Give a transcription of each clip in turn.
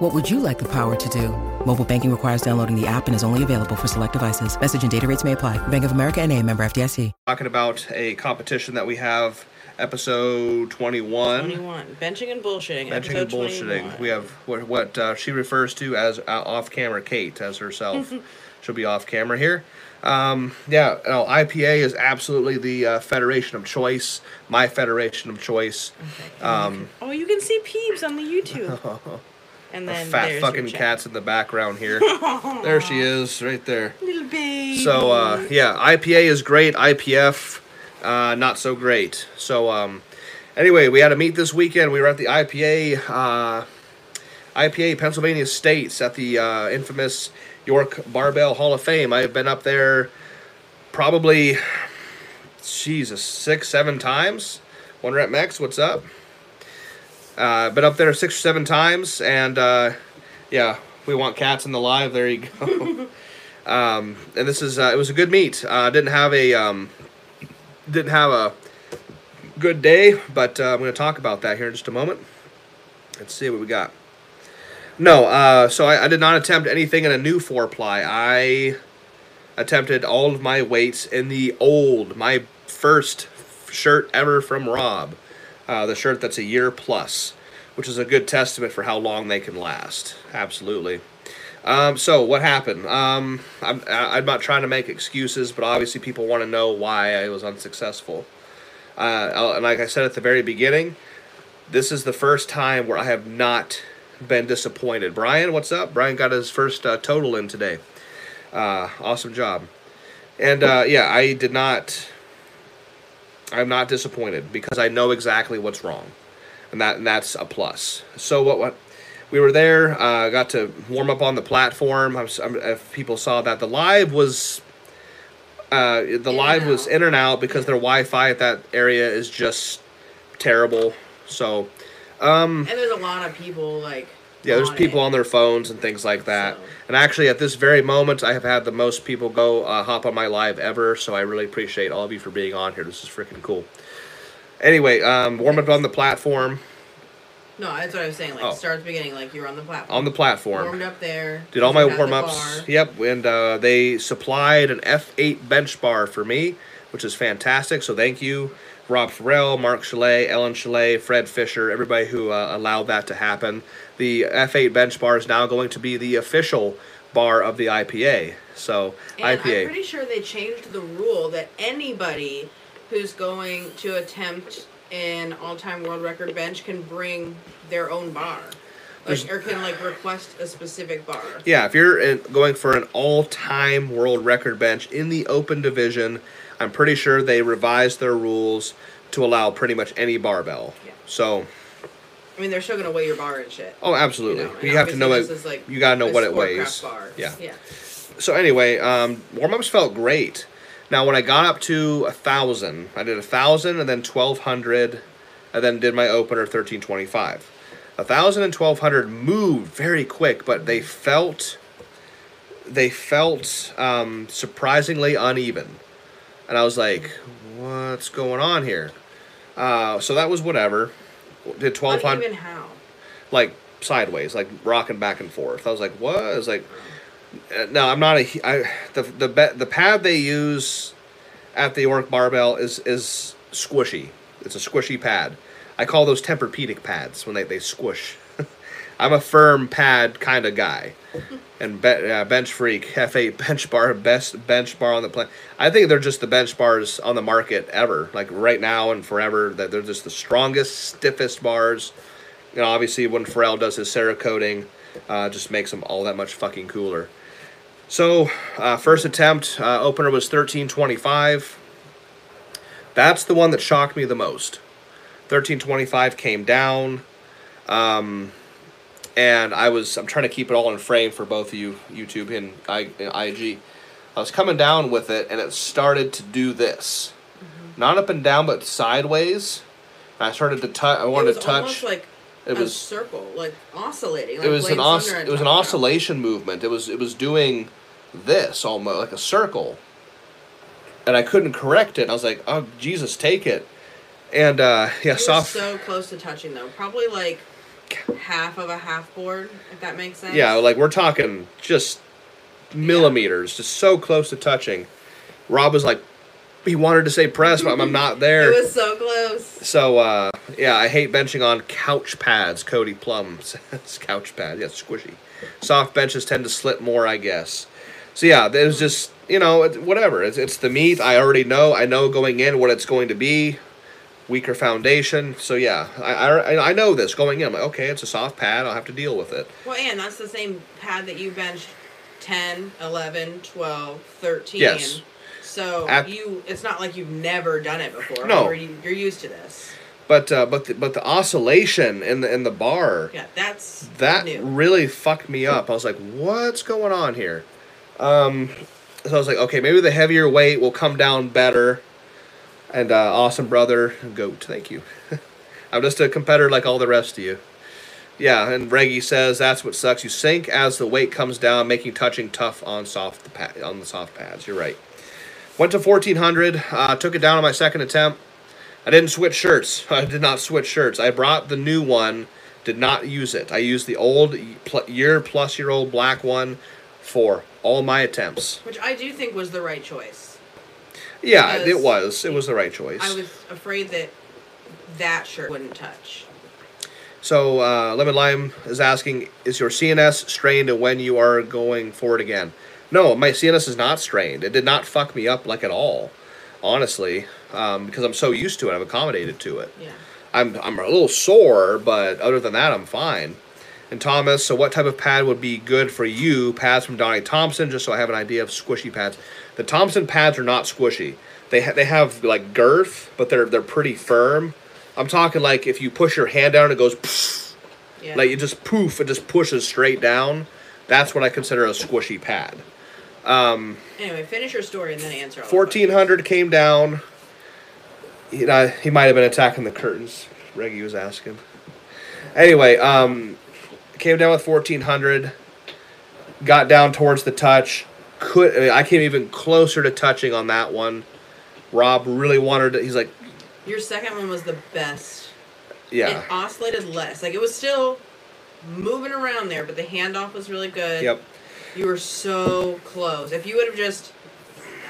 What would you like the power to do? Mobile banking requires downloading the app and is only available for select devices. Message and data rates may apply. Bank of America and a member FDIC. Talking about a competition that we have, episode 21. 21. Benching and bullshitting. Benching episode and bullshitting. 21. We have what, what uh, she refers to as uh, off camera Kate as herself. She'll be off camera here. Um, yeah, no, IPA is absolutely the uh, federation of choice, my federation of choice. Um, Oh, you can see Peeps on the YouTube. And then fat fucking cats in the background here. there she is, right there. Little baby. So uh, yeah, IPA is great. IPF, uh, not so great. So um, anyway, we had a meet this weekend. We were at the IPA, uh, IPA Pennsylvania States at the uh, infamous York Barbell Hall of Fame. I have been up there probably, Jesus, six, seven times. One rep max. what's up? Uh, been up there six or seven times, and uh, yeah, we want cats in the live. There you go. um, and this is uh, it was a good meet. Uh, didn't have a um, didn't have a good day, but uh, I'm going to talk about that here in just a moment. Let's see what we got. No, uh, so I, I did not attempt anything in a new four ply. I attempted all of my weights in the old, my first shirt ever from Rob, uh, the shirt that's a year plus, which is a good testament for how long they can last. Absolutely. Um, so what happened? Um, I'm I'm not trying to make excuses, but obviously people want to know why I was unsuccessful. Uh, and like I said at the very beginning, this is the first time where I have not been disappointed. Brian, what's up? Brian got his first uh, total in today. Uh, awesome job. And uh, yeah, I did not. I'm not disappointed because I know exactly what's wrong, and that and that's a plus. So what what we were there, uh, got to warm up on the platform. I'm, I'm, if people saw that the live was. Uh, the and live was in and out because their Wi-Fi at that area is just terrible. So um, And there's a lot of people like. Yeah, there's on people it. on their phones and things like that. So- And actually, at this very moment, I have had the most people go uh, hop on my live ever. So I really appreciate all of you for being on here. This is freaking cool. Anyway, um, warm up on the platform. No, that's what I was saying. Like Oh. start at the beginning, like you're on the platform. On the platform. Warmed up there. Did all my you had the warm ups. Yep, and uh, they supplied an F8 bench bar for me, which is fantastic. So thank you, Rob Farrell, Mark Chalet, Ellen Chalet, Fred Fisher, everybody who uh, allowed that to happen. The F8 bench bar is now going to be the official bar of the IPA. So And IPA. I'm pretty sure they changed the rule that anybody who's going to attempt an all-time world record bench can bring their own bar, like or can like request a specific bar. Yeah, if you're in, going for an all-time world record bench in the open division, I'm pretty sure they revised their rules to allow pretty much any barbell. Yeah. So, I mean, they're still gonna weigh your bar and shit. oh, absolutely. You, know, You, have to know it. like, you gotta know what it weighs. Yeah. yeah. So anyway, um, warm-ups felt great. Now when I got up to a thousand, I did a thousand and then twelve hundred, and then did my opener thirteen twenty-five. A thousand and twelve hundred moved very quick, but they felt they felt um, surprisingly uneven, and I was like, "What's going on here?" Uh, so that was whatever. Did twelve hundred Uneven how? like sideways, like rocking back and forth. I was like, what? I was like, uh, no, I'm not a. I, the the be, the pad they use at the York barbell is is squishy. It's a squishy pad. I call those Tempur-Pedic pads when they, they squish. I'm a firm pad kind of guy. And be, uh, bench freak F8 bench bar best bench bar on the planet. I think they're just the bench bars on the market ever. Like right now and forever, that they're just the strongest, stiffest bars you know, obviously when Farrell does his Cerakoting, uh, just makes them all that much fucking cooler. So, uh, first attempt, uh, opener was 1325. That's the one that shocked me the most. 1325 came down. Um, and I was, I'm trying to keep it all in frame for both of you, YouTube and I, and IG. I was coming down with it and it started to do this. not up and down, but sideways. I started to touch. I wanted to touch. It was almost like it a was circle, like oscillating. Like it was an os- it was an oscillation movement. It was it was doing this almost like a circle, and I couldn't correct it. I was like, "Oh Jesus, take it!" And uh, yeah, soft. so close to touching though. Probably like half of a half board, if that makes sense. yeah, like we're talking just millimeters, just so close to touching. Rob was like, he wanted to say press, but I'm not there. It was so close. So uh, yeah, I hate benching on couch pads. Cody Plum says couch pad. Yeah, squishy. Soft benches tend to slip more, I guess. So yeah, it was just you know it, whatever. It's it's the meet. I already know. I know going in what it's going to be. Weaker foundation. So yeah, I, I I know this going in. I'm like, okay, it's a soft pad. I'll have to deal with it. Well, and that's the same pad that you benched 10, 11, 12, 13. Yes. So At- you, it's not like you've never done it before. No. You're, you're used to this. But uh, but the, but the oscillation in the in the bar. Yeah, that's that new. really fucked me up. I was like, "What's going on here?" Um, so I was like, "Okay, maybe the heavier weight will come down better." And uh, awesome brother, goat, thank you. I'm just a competitor like all the rest of you. Yeah, and Reggie says that's what sucks. You sink as the weight comes down, making touching tough on soft the pad on the soft pads. You're right. Went to 1400. Uh, took it down on my second attempt. I didn't switch shirts. I did not switch shirts. I brought the new one. Did not use it. I used the old year plus year old black one for all my attempts. Which I do think was the right choice. Yeah, it was. It was the right choice. I was afraid that that shirt wouldn't touch. So uh, Lemon Lime is asking, is your CNS strained and when you are going forward again? No, my CNS is not strained. It did not fuck me up like at all, honestly, um, because I'm so used to it. I've accommodated to it. Yeah. I'm I'm a little sore, but other than that, I'm fine. And Thomas, so what type of pad would be good for you? Pads from Donnie Thompson, just so I have an idea of squishy pads. The Thompson pads are not squishy. They ha- they have like girth, but they're they're pretty firm. I'm talking like if you push your hand down, it goes. Yeah. like it just poof, it just pushes straight down. That's what I consider a squishy pad. anyway, finish your story and then answer Fourteen hundred came down. He, uh, he might have been attacking the curtains. Reggie was asking. Anyway, um, came down with fourteen hundred. Got down towards the touch. Could I, mean, I came even closer to touching on that one. Rob really wanted. To, he's like. Your second one was the best. yeah, It oscillated less. Like it was still moving around there, but the handoff was really good. yep. You were so close. If you would have just,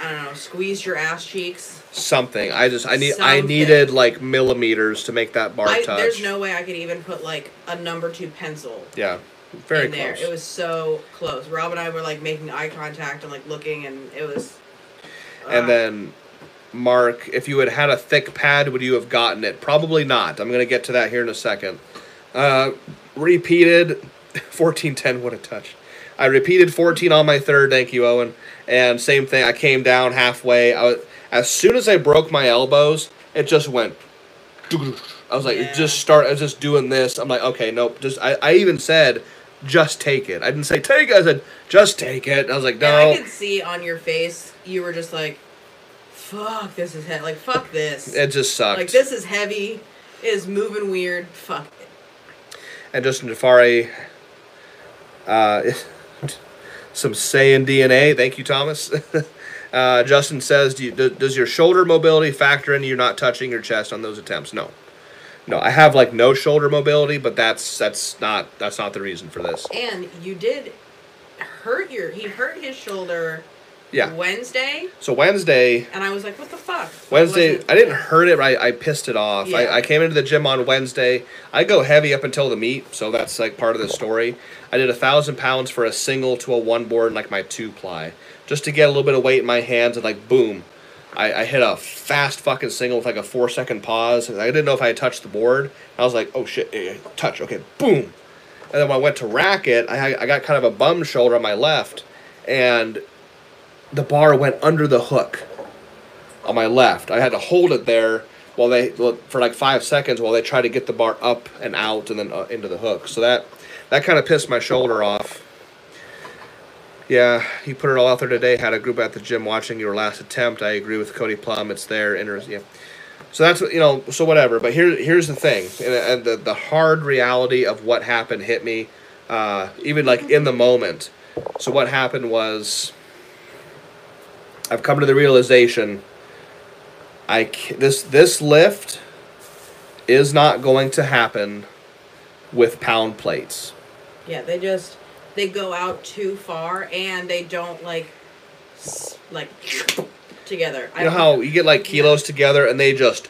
I don't know, squeezed your ass cheeks, Something. I just I need I needed like millimeters to make that bar I, touch. there's no way I could even put like a number two pencil yeah, very in there. close. It was so close. Rob and I were like making eye contact and like looking, and it was. And uh, then, Mark, if you had had a thick pad, would you have gotten it? Probably not. I'm going to get to that here in a second. Uh, repeated 1410 What have touched. I repeated 14 on my third. Thank you, Owen. And same thing. I came down halfway. I was, as soon as I broke my elbows, it just went. I was like, Yeah. just start. I was just doing this. I'm like, okay, nope. Just I, I even said, just take it. I didn't say take it. I said, just take it. I was like, no. And. I could see on your face, you were just like, "Fuck, this is he-. like fuck this." It just sucked. like this is heavy. It is moving weird. Fuck it. and Justin Jafari, uh, some Saiyan DNA. Thank you, Thomas. uh, Justin says, do you, does your shoulder mobility factor into you not touching your chest on those attempts? No, no. I have like no shoulder mobility, but that's that's not that's not the reason for this. And you did hurt your. He hurt his shoulder Yeah. Wednesday, So Wednesday, and I was like, "What the fuck?" Wednesday, I didn't hurt it. I, I pissed it off. Yeah. I, I came into the gym on Wednesday. I go heavy up until the meet, so that's like part of the story. I did a thousand pounds for a single to a one board, and like my two ply, just to get a little bit of weight in my hands, and like boom, I, I hit a fast fucking single with like a four second pause. And I didn't know if I had touched the board. I was like, oh shit, eh, touch, okay, boom. And then when I went to rack it, I, I got kind of a bum shoulder on my left, and the bar went under the hook on my left. I had to hold it there while they for like five seconds while they tried to get the bar up and out and then uh, into the hook. So that that kind of pissed my shoulder off. Yeah, you put it all out there today. Had a group at the gym watching your last attempt. I agree with Cody Plum. It's there. Inter- yeah. So that's you know. So whatever. But here, here's the thing, and, and the the hard reality of what happened hit me, uh, even like in the moment. So what happened was, I've come to the realization. I this this lift is not going to happen with pound plates. Yeah, they just they go out too far and they don't like like together. You know how you get like kilos together and they just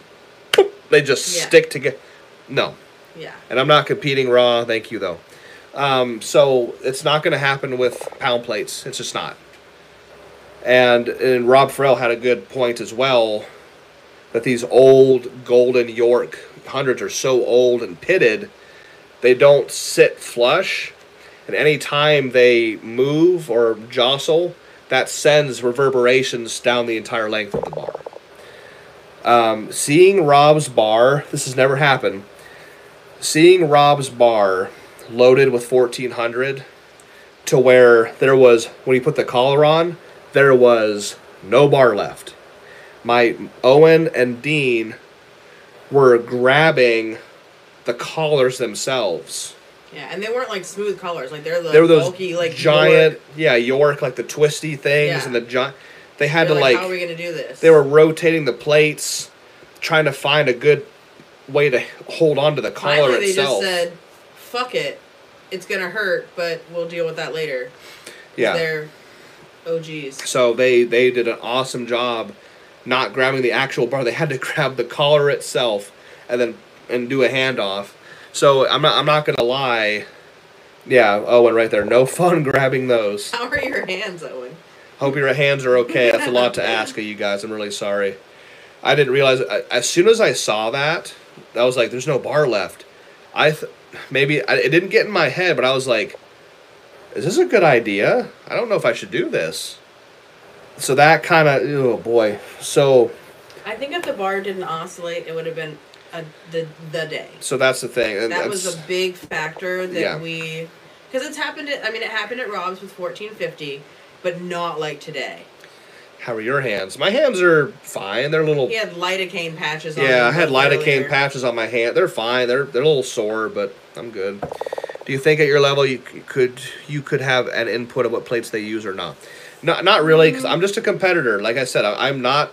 they just Yeah. stick together. No, Yeah. and I'm not competing raw. Thank you though. Um, so it's not going to happen with pound plates. It's just not. And and Rob Farrell had a good point as well. That these old Golden York hundreds are so old and pitted, they don't sit flush, and any time they move or jostle, that sends reverberations down the entire length of the bar. Um, seeing Rob's bar, this has never happened. Seeing Rob's bar loaded with 1400 to where there was, when he put the collar on, there was no bar left. My Owen and Dean were grabbing the collars themselves. Yeah, and they weren't like smooth colors. Like they're the There were those bulky, like giant, York. yeah, York, like the twisty things Yeah. and the giant. They had They're to like, like, how are we gonna do this? they were rotating the plates, trying to find a good way to hold on to the collar Finally, they itself. just said, "Fuck it, it's gonna hurt, but we'll deal with that later." yeah. they're OGs. So they they did an awesome job, not grabbing the actual bar. They had to grab the collar itself, and then and do a handoff. So I'm not I'm not gonna lie. Yeah, Owen, right there. No fun grabbing those. How are your hands, Owen? Hope your hands are okay. That's a lot to ask of you guys. I'm really sorry. I didn't realize I- as soon as I saw that, I was like, "There's no bar left." I th- maybe I, it didn't get in my head, but I was like, "Is this a good idea? I don't know if I should do this." So that kind of oh boy. So I think if the bar didn't oscillate, it would have been a, the the day. so that's the thing. And That was a big factor that Yeah. we, because it's happened. At, I mean, it happened at Rob's with fourteen fifty, but not like today. how are your hands? My hands are fine. They're a little. He had lidocaine patches on. Yeah, I had lidocaine earlier. patches on my hand. They're fine. They're they're a little sore, but I'm good. Do you think at your level you could you could have an input of what plates they use or not? Not not really, because mm. I'm just a competitor. Like I said, I, I'm not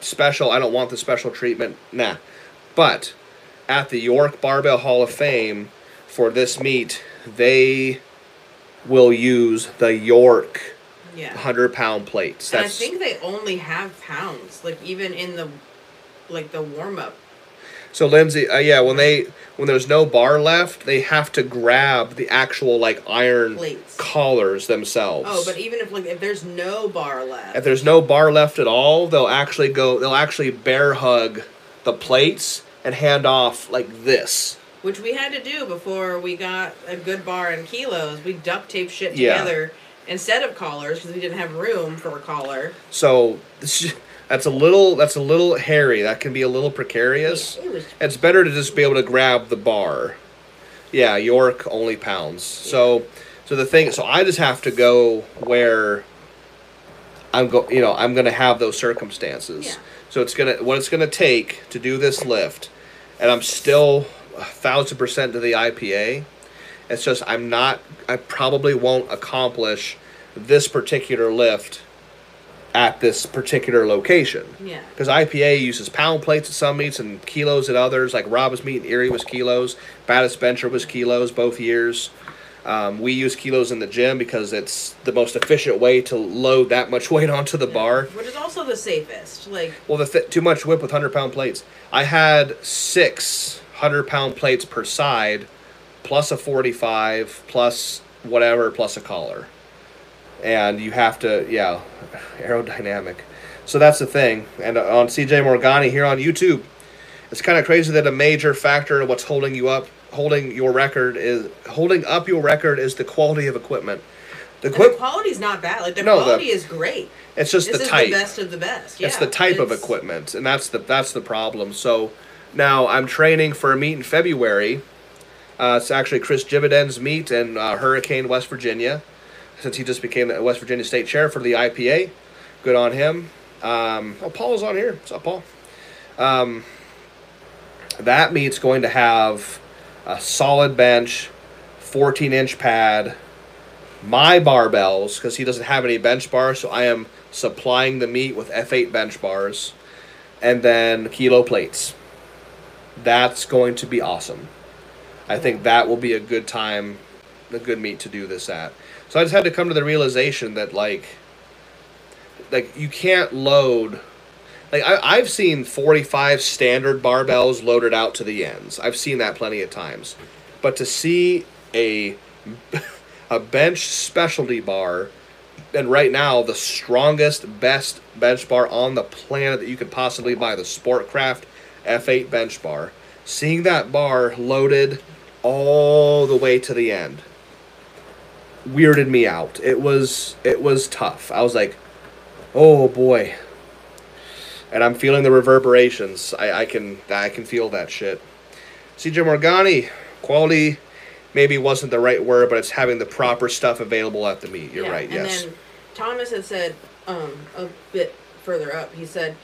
special. I don't want the special treatment. Nah, but at the York Barbell Hall of Fame for this meet, they will use the York Yeah. hundred pound plates. And I think they only have pounds, like even in the, like the warm up. So Lindsay, uh, yeah, when they when there's no bar left, they have to grab the actual like iron Plates. collars themselves. Oh, but even if like if there's no bar left, if there's no bar left at all, they'll actually go. They'll actually bear hug the plates and hand off like this. which we had to do before we got a good bar in kilos, we duct tape shit Yeah. together instead of collars because we didn't have room for a collar. So that's a little that's a little hairy. That can be a little precarious. It was It's better to just be able to grab the bar. Yeah, York only pounds. So, so the thing. So I just have to go where I'm go. You know, I'm gonna have those circumstances. Yeah. So it's gonna what it's gonna take to do this lift, and I'm still a thousand percent to the IPA. It's just I'm not. I probably won't accomplish this particular lift at this particular location. yeah. Because IPA uses pound plates at some meets and kilos at others. Like Rob's meet in Erie was kilos. Baddest Venture was kilos both years. Um, we use kilos in the gym because it's the most efficient way to load that much weight onto the bar. Which is also the safest. Like Well, the th- too much whip with hundred pound plates. I had six hundred pound plates per side, plus a forty five, plus whatever, plus a collar, and you have to yeah, aerodynamic. So that's the thing. And on CJ Morgani here on YouTube, it's kind of crazy that a major factor of what's holding you up, holding your record is holding up your record is the quality of equipment. The and the quality's not bad. Like the No, the- quality is great. it's just This the type. the best of the best. Yeah, it's the type of equipment, and that's the that's the problem. So now I'm training for a meet in February. Uh, it's actually Chris Jividen's meet in uh, Hurricane, West Virginia. since he just became the West Virginia State Chair for the IPA. Good on him. Um, oh, Paul's on here. What's up, Paul? Um, that meet's going to have a solid bench, 14 inch pad, my barbells, because he doesn't have any bench bars, so I am supplying the meet with F8 bench bars, and then kilo plates. That's going to be awesome. I think that will be a good time, a good meet to do this at. So I just had to come to the realization that like, like you can't load. Like I, I've seen forty-five standard barbells loaded out to the ends. I've seen that plenty of times, but to see a a bench specialty bar, and right now the strongest, best bench bar on the planet that you could possibly buy, the Sportcraft F8 bench bar. Seeing that bar loaded all the way to the end weirded me out. It was it was tough. I was like, oh boy. And I'm feeling the reverberations. I, I can I can feel that shit. CJ Morgani, quality maybe wasn't the right word, but it's having the proper stuff available at the meet. You're Yeah, right, and yes. then Thomas had said um, a bit further up. He said,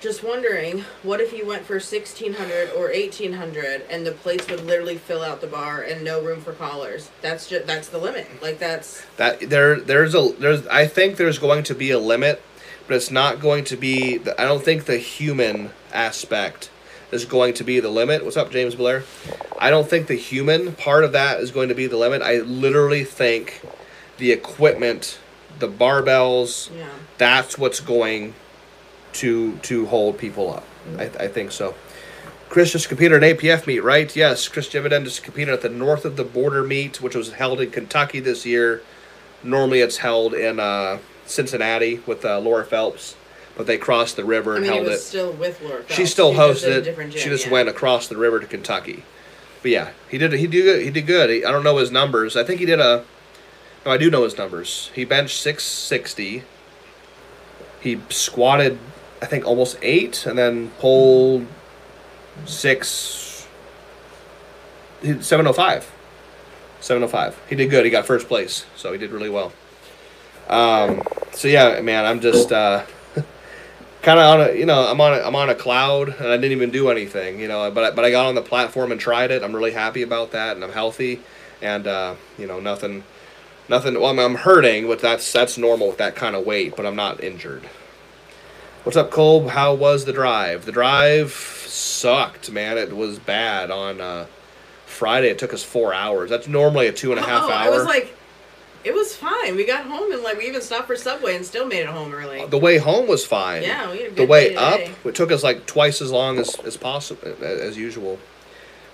"Just wondering, what if you went for sixteen hundred or eighteen hundred, and the plates would literally fill out the bar and no room for callers? That's just that's the limit. Like that's That there there's a there's I think there's going to be a limit, but it's not going to be the, I don't think the human aspect is going to be the limit. What's up, James Blair? I don't think the human part of that is going to be the limit. I literally think the equipment, the barbells, yeah. that's what's going to to hold people up. I, I think so. Chris just competed at an APF meet, right? Yes, Chris Jividen just competed at the North of the Border meet, which was held in Kentucky this year. Normally, it's held in uh, Cincinnati with uh, Laura Phelps, but they crossed the river I and mean, he held was it. still with Laura. she still a hosted it. She just yeah. went across the river to Kentucky. But yeah, he did. He did good. He did good. He, I don't know his numbers. I think he did a. No, I do know his numbers. He benched six sixty. He squatted, I think, almost eight, and then pulled six. Seven oh five. Seven oh five. He did good. He got first place, so he did really well. Um. So yeah, man, I'm just. uh kind of on a you know I'm on a, I'm on a cloud and I didn't even do anything you know but I, but I got on the platform and tried it. I'm really happy about that and I'm healthy and uh, you know nothing nothing well I'm, I'm hurting but that's that's normal with that kind of weight but I'm not injured. What's up Colb how was the drive? The drive sucked man. It was bad on uh, Friday. It took us four hours. That's normally a two and a half oh, hour I was like, it was fine. We got home and like we even stopped for Subway and still made it home early. the way home was fine Yeah, we had a the way day up today. it took us like twice as long as as possible as usual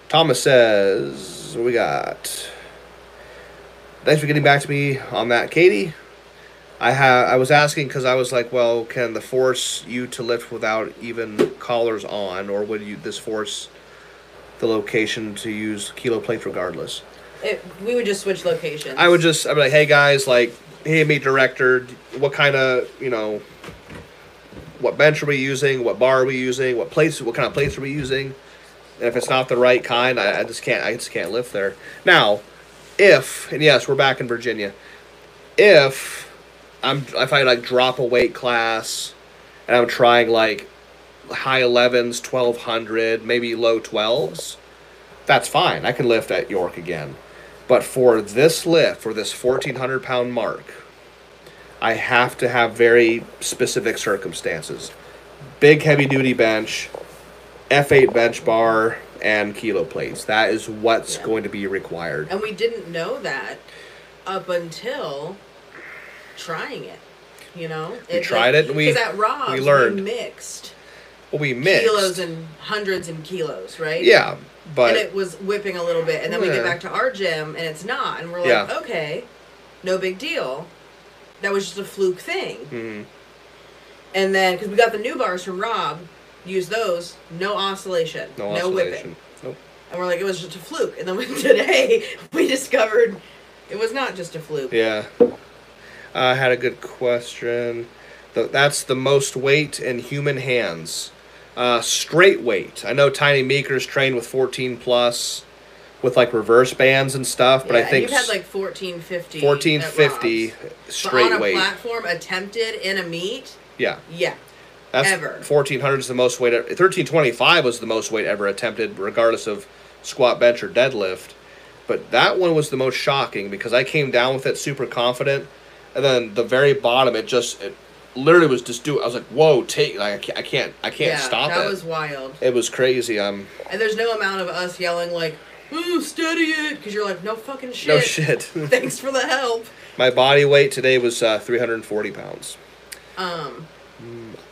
thomas says what we got thanks for getting back to me on that katie i have i was asking because i was like well can the force you to lift without even collars on or would you this force the location to use kilo plates regardless We would just switch locations. I would just I'd be like, hey guys, like, hey meet director, what kind of you know, what bench are we using? What bar are we using? What place? What kind of plates are we using? And if it's not the right kind, I, I just can't. I just can't lift there. Now, if and yes, we're back in Virginia. If I'm if I like drop a weight class, and I'm trying like high 11s, 1200, maybe low 12s, that's fine. I can lift at York again. But for this lift, for this 1400 pound mark, I have to have very specific circumstances. Big heavy duty bench, F8 bench bar, and kilo plates. That is what's Yeah. going to be required. and we didn't know that up until trying it. You know, We tried it and we- at Rob's we learned. mixed Well, we mixed. kilos and hundreds and kilos, right? yeah, but and it was whipping a little bit, and then we get back to our gym, and it's not, and we're like, Yeah. okay, no big deal. That was just a fluke thing. Mhm. And then because we got the new bars from Rob, use those, no oscillation, no, no, oscillation. whipping, Nope. and we're like, it was just a fluke. And then today we discovered it was not just a fluke. Yeah. I had a good question. The, that's the most weight in human hands. Uh, straight weight. I know Tiny Meeker's trained with 14 plus. with like reverse bands and stuff. But Yeah, I think you've had like fourteen fifty. fourteen fifty straight but on a weight. platform attempted in a meet. Yeah, Yeah. that's Ever. fourteen hundred is the most weight. e, Thirteen twenty five was the most weight ever attempted, regardless of squat, bench, or deadlift. But that one was the most shocking because I came down with it super confident, and then the very bottom, it just it literally was just do. I was like, "Whoa, take!" Like I can't, I can't, I can't yeah, stop that it. That was wild. It was crazy. Um, And there's no amount of us yelling like, "Ooh, steady it," because you're like, "No fucking shit." no shit. Thanks for the help. My body weight today was uh, 340 pounds. Um.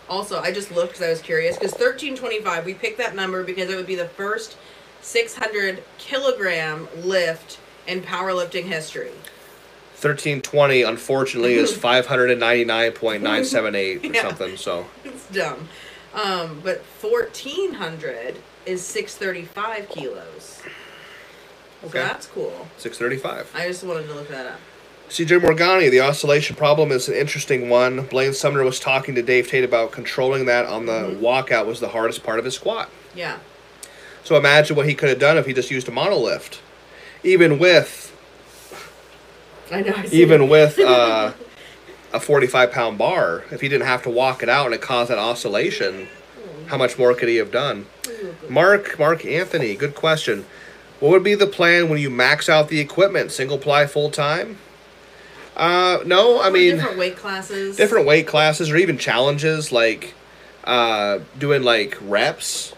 Also, I just looked because I was curious because 1325. We picked that number because it would be the first 600 kilogram lift in powerlifting history. 1320, unfortunately, is 599.978 or Yeah. something. So It's dumb. Um, but 1400 is 635 kilos. So Okay. that's cool. 635. I just wanted to look that up. CJ Morgani, the oscillation problem is an interesting one. Blaine Sumner was talking to Dave Tate about controlling that on the walkout was the hardest part of his squat. Yeah. So imagine what he could have done if he just used a monolift. Even with I know. I even it. with uh, a 45 pound bar, if he didn't have to walk it out and it caused that oscillation, how much more could he have done? Mark, Mark Anthony, good question. What would be the plan when you max out the equipment? Single ply full time? Uh, no, I Or mean different weight classes. different weight classes or even challenges like uh, doing like reps.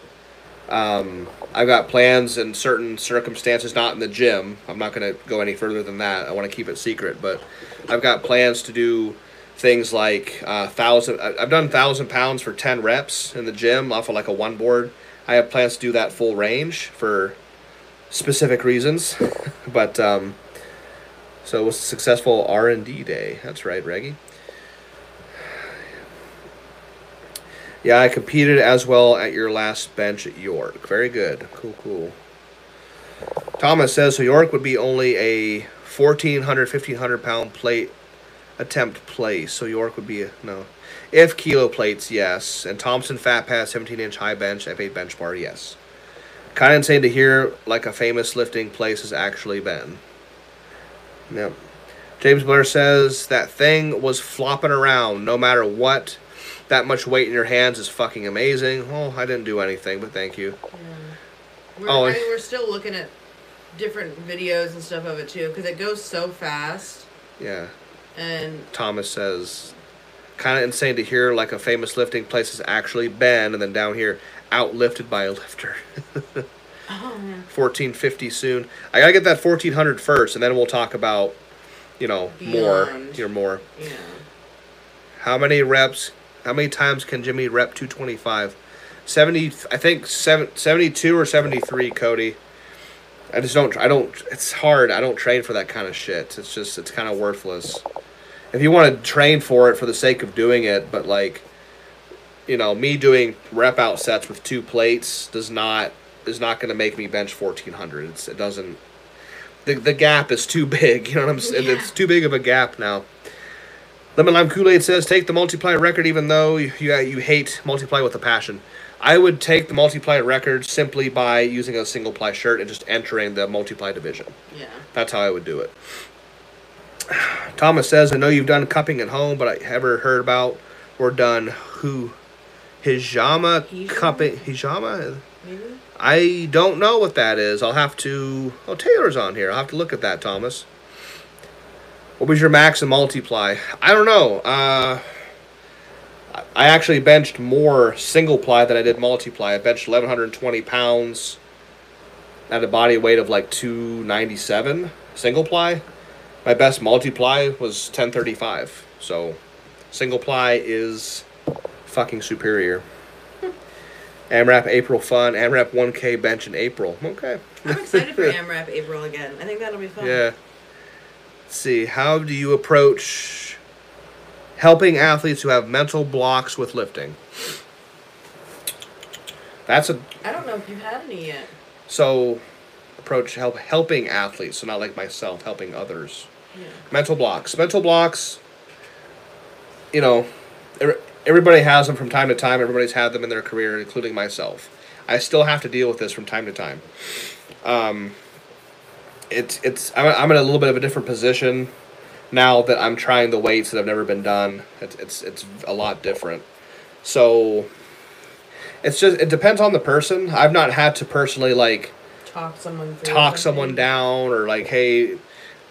Um, I've got plans in certain circumstances, not in the gym. I'm not going to go any further than that. I want to keep it secret, but I've got plans to do things like uh, thousand. I've done thousand pounds for ten reps in the gym off of like a one board. I have plans to do that full range for specific reasons, but um, so it was a successful R and D day. That's right, Reggie. Yeah, I competed as well at your last bench at York. Very good. Cool, cool. Thomas says so York would be only a 1400 1500 pound plate attempt place. So York would be a, no. If kilo plates, yes. And Thompson fat pads 17 inch high bench F8 bench bar, yes. Kind of insane to hear like a famous lifting place has actually been. Yep. James Blair says that thing was flopping around no matter what. That much weight in your hands is fucking amazing. Oh, I didn't do anything, but thank you. We're, Oh, I mean, we're still looking at different videos and stuff of it too because it goes so fast Yeah. and Thomas says, kind of insane to hear like a famous lifting place has actually been, and then down here, outlifted by a lifter. oh man 1450 soon. I gotta get that 1400 first, and then we'll talk about, you know, more. Beyond. Your more. yeah How many reps? How many times can Jimmy rep 225? 70. I think seven, 72 or 73. Cody. I just don't. I don't. It's hard. I don't train for that kind of shit. It's just. It's kind of worthless. If you want to train for it for the sake of doing it, but like, you know, me doing rep out sets with two plates does not is not going to make me bench 1400. It's, it doesn't. The, the gap is too big. You know what I'm saying? Yeah. It's too big of a gap now. Lemon Lime Kool Aid says take the multiply record, even though you, you uh, you hate multiply with a passion. I would take the multiply record simply by using a single ply shirt and just entering the multiply division. yeah That's how I would do it. Thomas says, I know you've done cupping at home, but I ever heard about or done who hijama Hijama? cupping hijama? maybe I don't know what that is. I'll have to. Oh, Taylor's on here. I'll have to look at that, Thomas. What was your max and multiply? I don't know. Uh, I- I actually benched more single ply than I did multiply. I benched 1,120 pounds at a body weight of like 297 single ply. My best multiply was 1035. So, single ply is fucking superior. AMRAP April fun. AMRAP 1K bench in April. Okay. i'm excited for amrap april again i think that'll be fun Yeah. Let's see. How do you approach helping athletes who have mental blocks with lifting? That's a i don't know if you've had any yet so approach help helping athletes, so not like myself helping others. yeah Mental blocks. Mental blocks. You know, everybody has them from time to time. Everybody's had them in their career, including myself. I still have to deal with this from time to time. Um, it's it's I'm, I'm in a little bit of a different position now that I'm trying the weights that have never been done. It's it's it's a lot different. So it's just it depends on the person. I've not had to personally like Talk someone talk someone down or like hey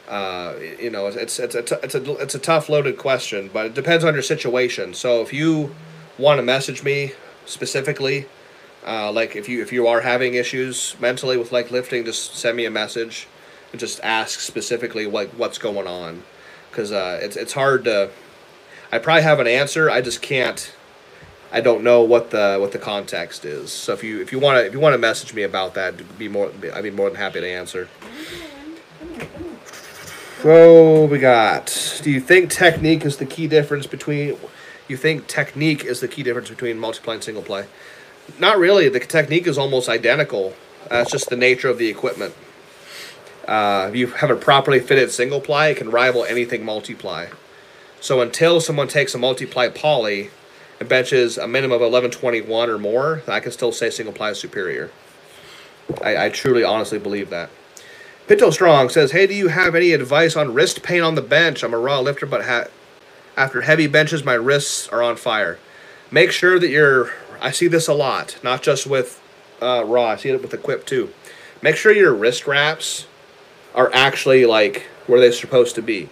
uh, you know it's it's it's a, it's a it's a tough loaded question but it depends on your situation so if you want to message me specifically uh, like if you if you are having issues mentally with like lifting just send me a message just ask specifically like what's going on because uh, it's it's hard to I probably have an answer I just can't I don't know what the what the context is so if you if you want to if you want to message me about that be more I'd be more than happy to answer. So we got. Do you think technique is the key difference between? You think technique is the key difference between multiply and single ply? Not really. The technique is almost identical. That's just the nature of the equipment. Uh, if you have a properly fitted single ply, it can rival anything multiply. So until someone takes a multiply poly and benches a minimum of eleven twenty one or more, I can still say single ply is superior. I, I truly, honestly believe that. Pinto Strong says, "Hey, do you have any advice on wrist pain on the bench? I'm a raw lifter, but after heavy benches, my wrists are on fire. Make sure that you're. I see this a lot, not just with uh, raw. I see it with equip too. Make sure your wrist wraps are actually like where they're supposed to be.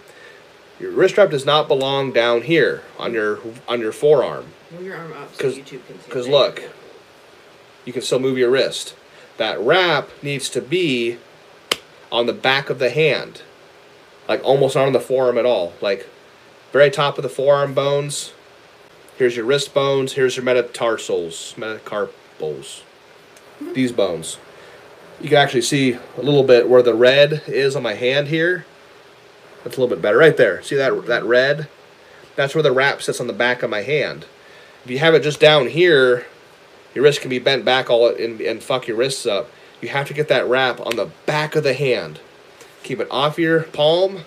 Your wrist wrap does not belong down here on your on your forearm. Move your arm up so YouTube can see. Because look, you can still move your wrist. That wrap needs to be on the back of the hand, like almost not on the forearm at all. Like very top of the forearm bones. Here's your wrist bones. Here's your metatarsals, metacarpals. These bones. You can actually see a little bit where the red is on my hand here. That's a little bit better right there. See that that red? That's where the wrap sits on the back of my hand. If you have it just down here, your wrist can be bent back all and, and fuck your wrists up. You have to get that wrap on the back of the hand. Keep it off your palm,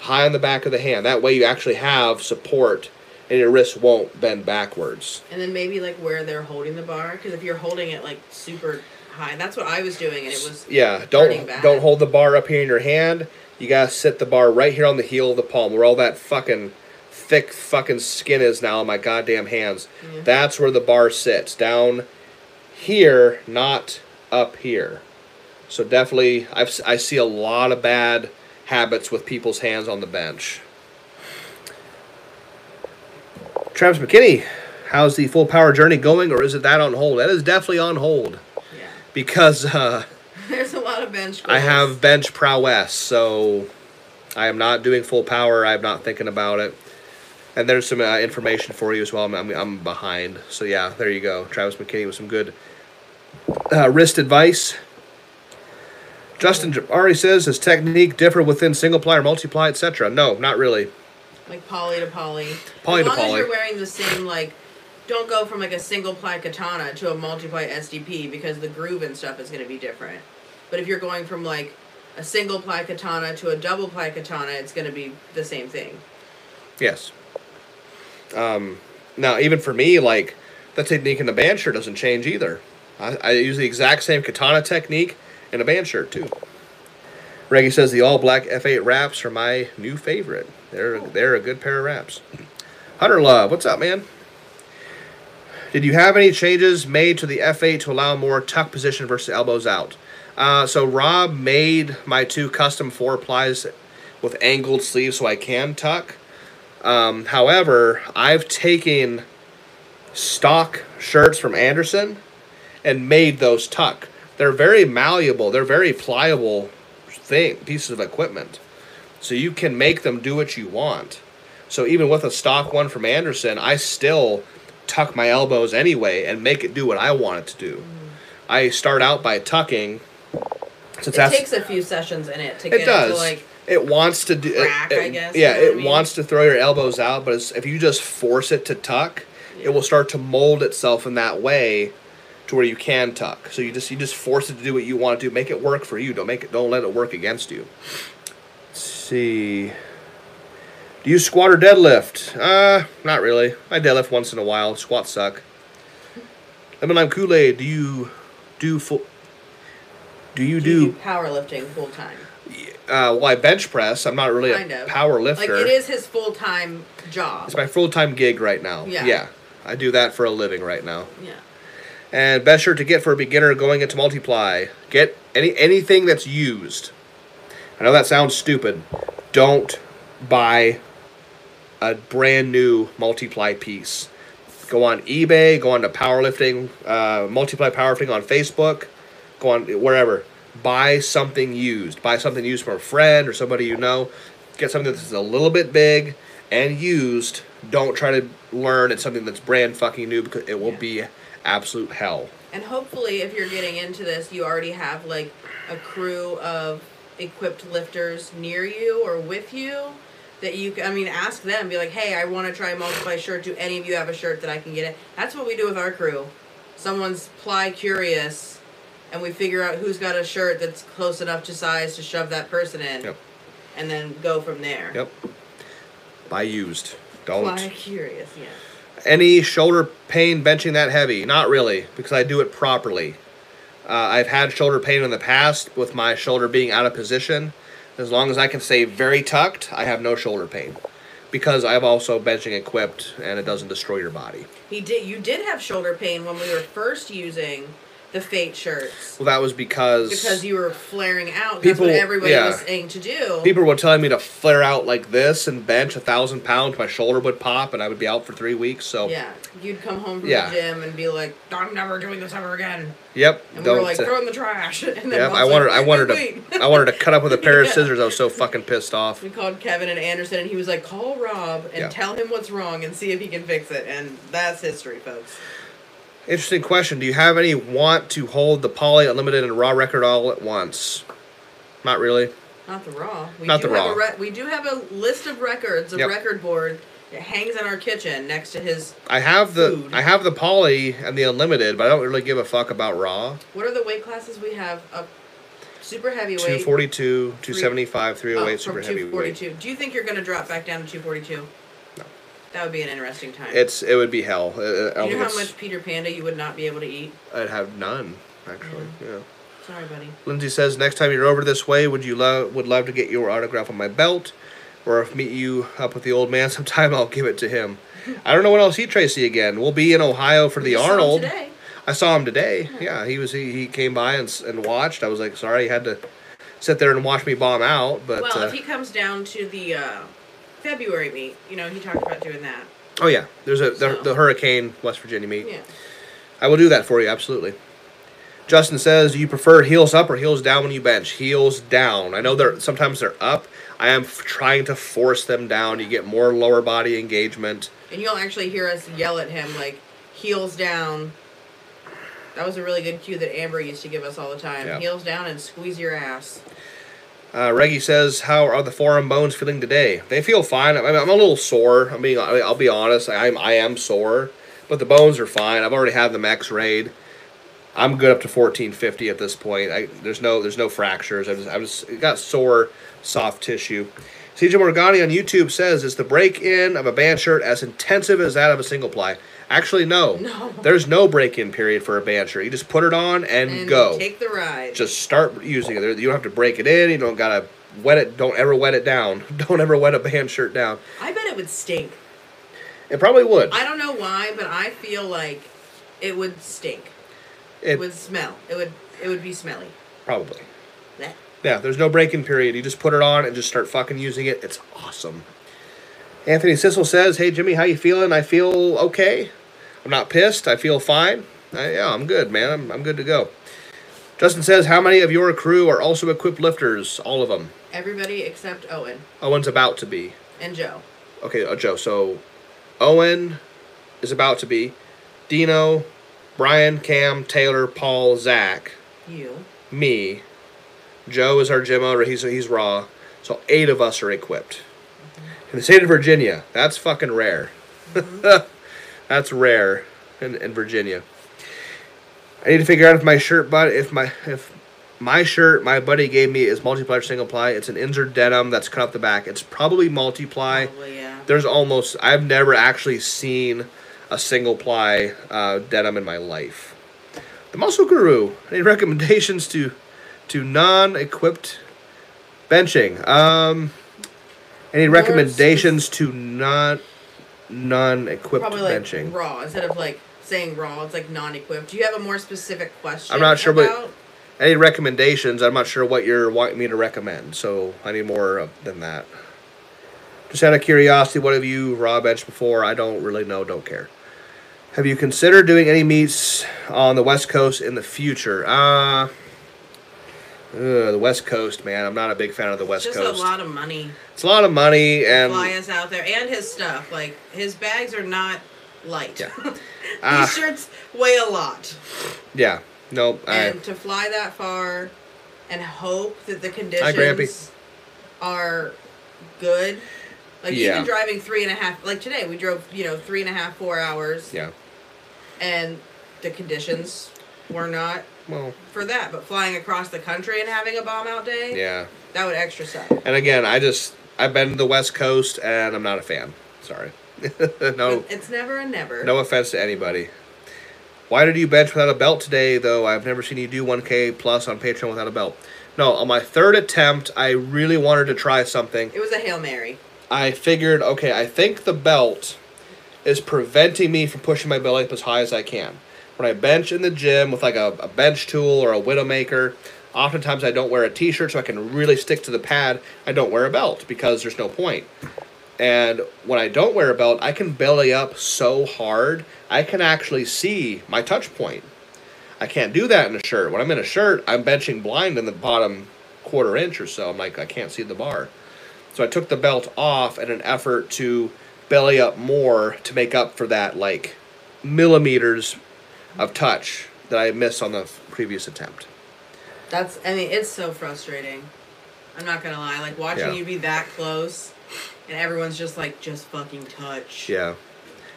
high on the back of the hand. That way you actually have support and your wrist won't bend backwards. And then maybe like where they're holding the bar, because if you're holding it like super high, that's what I was doing, and it was Yeah, don't don't hold the bar up here in your hand. You gotta sit the bar right here on the heel of the palm, where all that fucking thick fucking skin is now on my goddamn hands. Yeah. That's where the bar sits down here, not up here. So definitely, I've I see a lot of bad habits with people's hands on the bench. Travis McKinney, how's the full power journey going, or is it that on hold? That is definitely on hold. Because. Uh, There's a lot of bench. I have bench prowess, so I am not doing full power. I'm not thinking about it. And there's some uh, information for you as well. I'm, I'm, I'm behind. So, yeah, there you go. Travis McKinney with some good uh, wrist advice. Justin already says, does technique differ within single ply or multiply, etc.? No, not really. like poly to poly. Poly as to long as poly. you're wearing the same like. Don't go from like a single ply katana to a multi ply SDP because the groove and stuff is going to be different. But if you're going from like a single ply katana to a double ply katana, it's going to be the same thing. Yes. Um, now, even for me, like, the technique in the band shirt doesn't change either. I, I use the exact same katana technique in a band shirt, too. Reggie says the all black F8 wraps are my new favorite. They're, they're a good pair of wraps. Hunter Love, what's up, man? Did you have any changes made to the F8 to allow more tuck position versus elbows out? Uh, so Rob made my two custom four plies with angled sleeves so I can tuck. Um, however, I've taken stock shirts from Anderson and made those tuck. They're very malleable. They're very pliable thing pieces of equipment. So you can make them do what you want. So even with a stock one from Anderson, I still tuck my elbows anyway and make it do what I want it to do. Mm. I start out by tucking. Since It takes a few sessions in it to get it it does. to like it wants to do. crack, it, I guess, Yeah, you know it I mean? wants to throw your elbows out, but it's, if you just force it to tuck, it will start to mold itself in that way to where you can tuck. So you just you just force it to do what you want to do. Make it work for you. Don't make it. Don't let it work against you. Let's see. Do you squat or deadlift? Uh, not really. I deadlift once in a while. Squats suck. Lemon lime Kool Aid. Do you do full? Do you Do do? powerlifting full time? Uh, well, I bench press. I'm not really Kind a of. power Like it is his full time job. It's my full time gig right now. Yeah. Yeah. I do that for a living right now. yeah. And best shirt to get for a beginner going into multiply. Get any anything that's used. I know that sounds stupid. Don't buy a brand new multiply piece. Go on eBay, go on to powerlifting, uh, multiply powerlifting on Facebook, go on wherever. Buy something used. Buy something used from a friend or somebody you know. Get something that's a little bit big and used. Don't try to learn it's something that's brand fucking new because it will Yeah. be absolute hell. And hopefully, if you're getting into this, you already have like a crew of equipped lifters near you or with you that you. I mean, ask them. Be like, hey, I want to try a multiply shirt. Do any of you have a shirt that I can get it? That's what we do with our crew. Someone's ply curious, and we figure out who's got a shirt that's close enough to size to shove that person in, Yep. and then go from there. Yep. Buy used. Don't. Ply curious, yeah. Any shoulder pain benching that heavy? Not really, because I do it properly. Uh, I've had shoulder pain in the past with my shoulder being out of position. As long as I can stay very tucked, I have no shoulder pain. Because I'm also benching equipped and it doesn't destroy your body. He did. You did have shoulder pain when we were first using the Fate shirts. Well, that was because, because you were flaring out. That's People- what everybody yeah. was saying to do. people were telling me to flare out like this and bench a thousand pounds. My shoulder would pop and I would be out for three weeks. So, yeah, you'd come home from Yeah. the gym and be like, "I'm never doing this ever again," yep. and we were like, "Throw in the trash." And then Yep, I like, wanted, I wanted to. I wanted to cut up with a pair of scissors. I was so fucking pissed off. We called Kevin and Anderson, and he was like, "Call Rob and Yeah. tell him what's wrong and see if he can fix it." And that's history, folks. Interesting question. Do you have any want to hold the Poly Unlimited and Raw record all at once? Not really. Not the raw. We Not do the have Raw. A re- we do have a list of records, a Yep. record board. that hangs in our kitchen next to his. I have the Food. I have the Poly and the Unlimited, but I don't really give a fuck about Raw. What are the weight classes we have? A super heavyweight. 242, 275, 308 Oh, oh super from heavyweight. 242. Do you think you're going to drop back down to 242? That would be an interesting time. It's it would be hell. Uh, you know how much Peter Panda you would not be able to eat? I'd have none actually. Mm. Yeah. Sorry, buddy. Lindsay says next time you're over this way, would you love would love to get your autograph on my belt, or if meet you up with the old man sometime, I'll give it to him. I don't know when I'll see Tracy again. We'll be in Ohio for the You saw him Arnold. today. I saw him today. Yeah, he was he, he came by and and watched. I was like, sorry, he had to sit there and watch me bomb out. But Well, uh, if he comes down to the uh, February meet, you know, he talked about doing that. oh yeah, there's a the, So- the Hurricane West Virginia meet. Yeah. I will do that for you absolutely. Justin says, do you prefer heels up or heels down when you bench? Heels down. I know they're sometimes they're up. I am f- trying to force them down. You get more lower body engagement. And you'll actually hear us yell at him, like, heels down. That was a really good cue that Amber used to give us all the time. Yeah. Heels down and squeeze your ass. Uh, Reggie says, "How are the forearm bones feeling today? They feel fine. I mean, I'm a little sore. I mean, I'll be honest. I'm I am sore, but the bones are fine. I've already had them X-rayed. I'm good up to 1450 at this point. I, there's no there's no fractures. I just I just got sore soft tissue. CJ Morgani on YouTube says, "Is the break-in of a band shirt as intensive as that of a single ply?" Actually, no. No. There's no break-in period for a band shirt. You just put it on and, And go take the ride. just start using it. You don't have to break it in. You don't gotta wet it. Don't ever wet it down. Don't ever wet a band shirt down. I bet it would stink. It probably would. I don't know why, but I feel like it would stink. It, It would smell. It would it would be smelly. probably. Blech. Yeah, there's no break-in period. You just put it on and just start fucking using it. It's awesome. Anthony Sissel says, "Hey Jimmy, how you feeling? I feel okay. I'm not pissed. I feel fine. I, yeah, I'm good, man. I'm, I'm good to go." Justin says, "How many of your crew are also equipped lifters? All of them. Everybody except Owen Owen's about to be. and Joe. Okay, uh, Joe. So Owen is about to be. Dino, Brian, Cam, Taylor, Paul, Zach, You. me. Joe is our gym owner. He's he's raw. So eight of us are equipped. Mm-hmm. In the state of Virginia, that's fucking rare. Mm-hmm. that's rare in, in Virginia. I need to figure out if my shirt, but if my if my shirt my buddy gave me is multiplier single ply. It's an insert denim that's cut up the back. It's probably multiply Probably, yeah. there's almost I've never actually seen a single ply uh, denim in my life. The Muscle Guru. Any recommendations to to non-equipped benching. Um, any recommendations to not non-equipped Probably like benching? raw instead of like saying raw. It's like non-equipped. Do you have a more specific question? I'm not sure about? Any recommendations? I'm not sure what you're wanting me to recommend, so I need more than that. Just out of curiosity, what have you raw benched before? I don't really know, don't care. Have you considered doing any meets on the West Coast in the future? Uh, ugh, the West Coast, man. I'm not a big fan of the West Just Coast. a lot of money. It's a lot of money, and fly us out there and his stuff. Like his bags are not light. Yeah. These Ah. shirts weigh a lot, yeah, no, I, and to fly that far and hope that the conditions are good. Like Yeah. even driving three and a half, like today we drove, you know, three and a half, four hours, yeah. and the conditions were not Well, for that. But flying across the country and having a bomb out day, yeah. that would extra suck. And again, I just I've been to the West Coast, and I'm not a fan. Sorry. no, it's never a never. no offense to anybody. Why did you bench without a belt today, though? I've never seen you do 1K plus on Patreon without a belt. No, on my third attempt, I really wanted to try something. It was a hail mary. I figured, okay, I think the belt is preventing me from pushing my belly up as high as I can. When I bench in the gym with like a, a bench tool or a Widowmaker, oftentimes I don't wear a t-shirt so I can really stick to the pad. I don't wear a belt because there's no point. And when I don't wear a belt, I can belly up so hard, I can actually see my touch point. I can't do that in a shirt. When I'm in a shirt, I'm benching blind in the bottom quarter inch or so. I'm like, I can't see the bar. So I took the belt off in an effort to belly up more to make up for that like millimeters of touch that I missed on the previous attempt. That's I mean, it's so frustrating. I'm not gonna lie. Like watching Yeah. you be that close and everyone's just like just fucking touch. Yeah.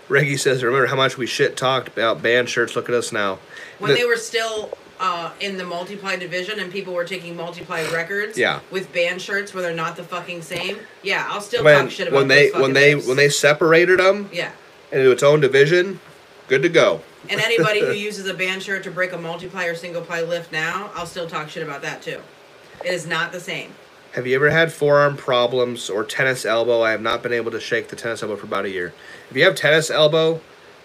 Reggie says, remember how much we shit talked about band shirts? Look at us now. When The- they were still uh, in the multiply division and people were taking multiply records Yeah. with band shirts where they're not the fucking same, yeah, I'll still when, talk shit about when they when they lips. when they separated them Yeah. into its own division, good to go. And anybody who uses a band shirt to break a multiply or single ply lift now, I'll still talk shit about that too. It is not the same. Have you ever had forearm problems or tennis elbow? I have not been able to shake the tennis elbow for about a year. If you have tennis elbow,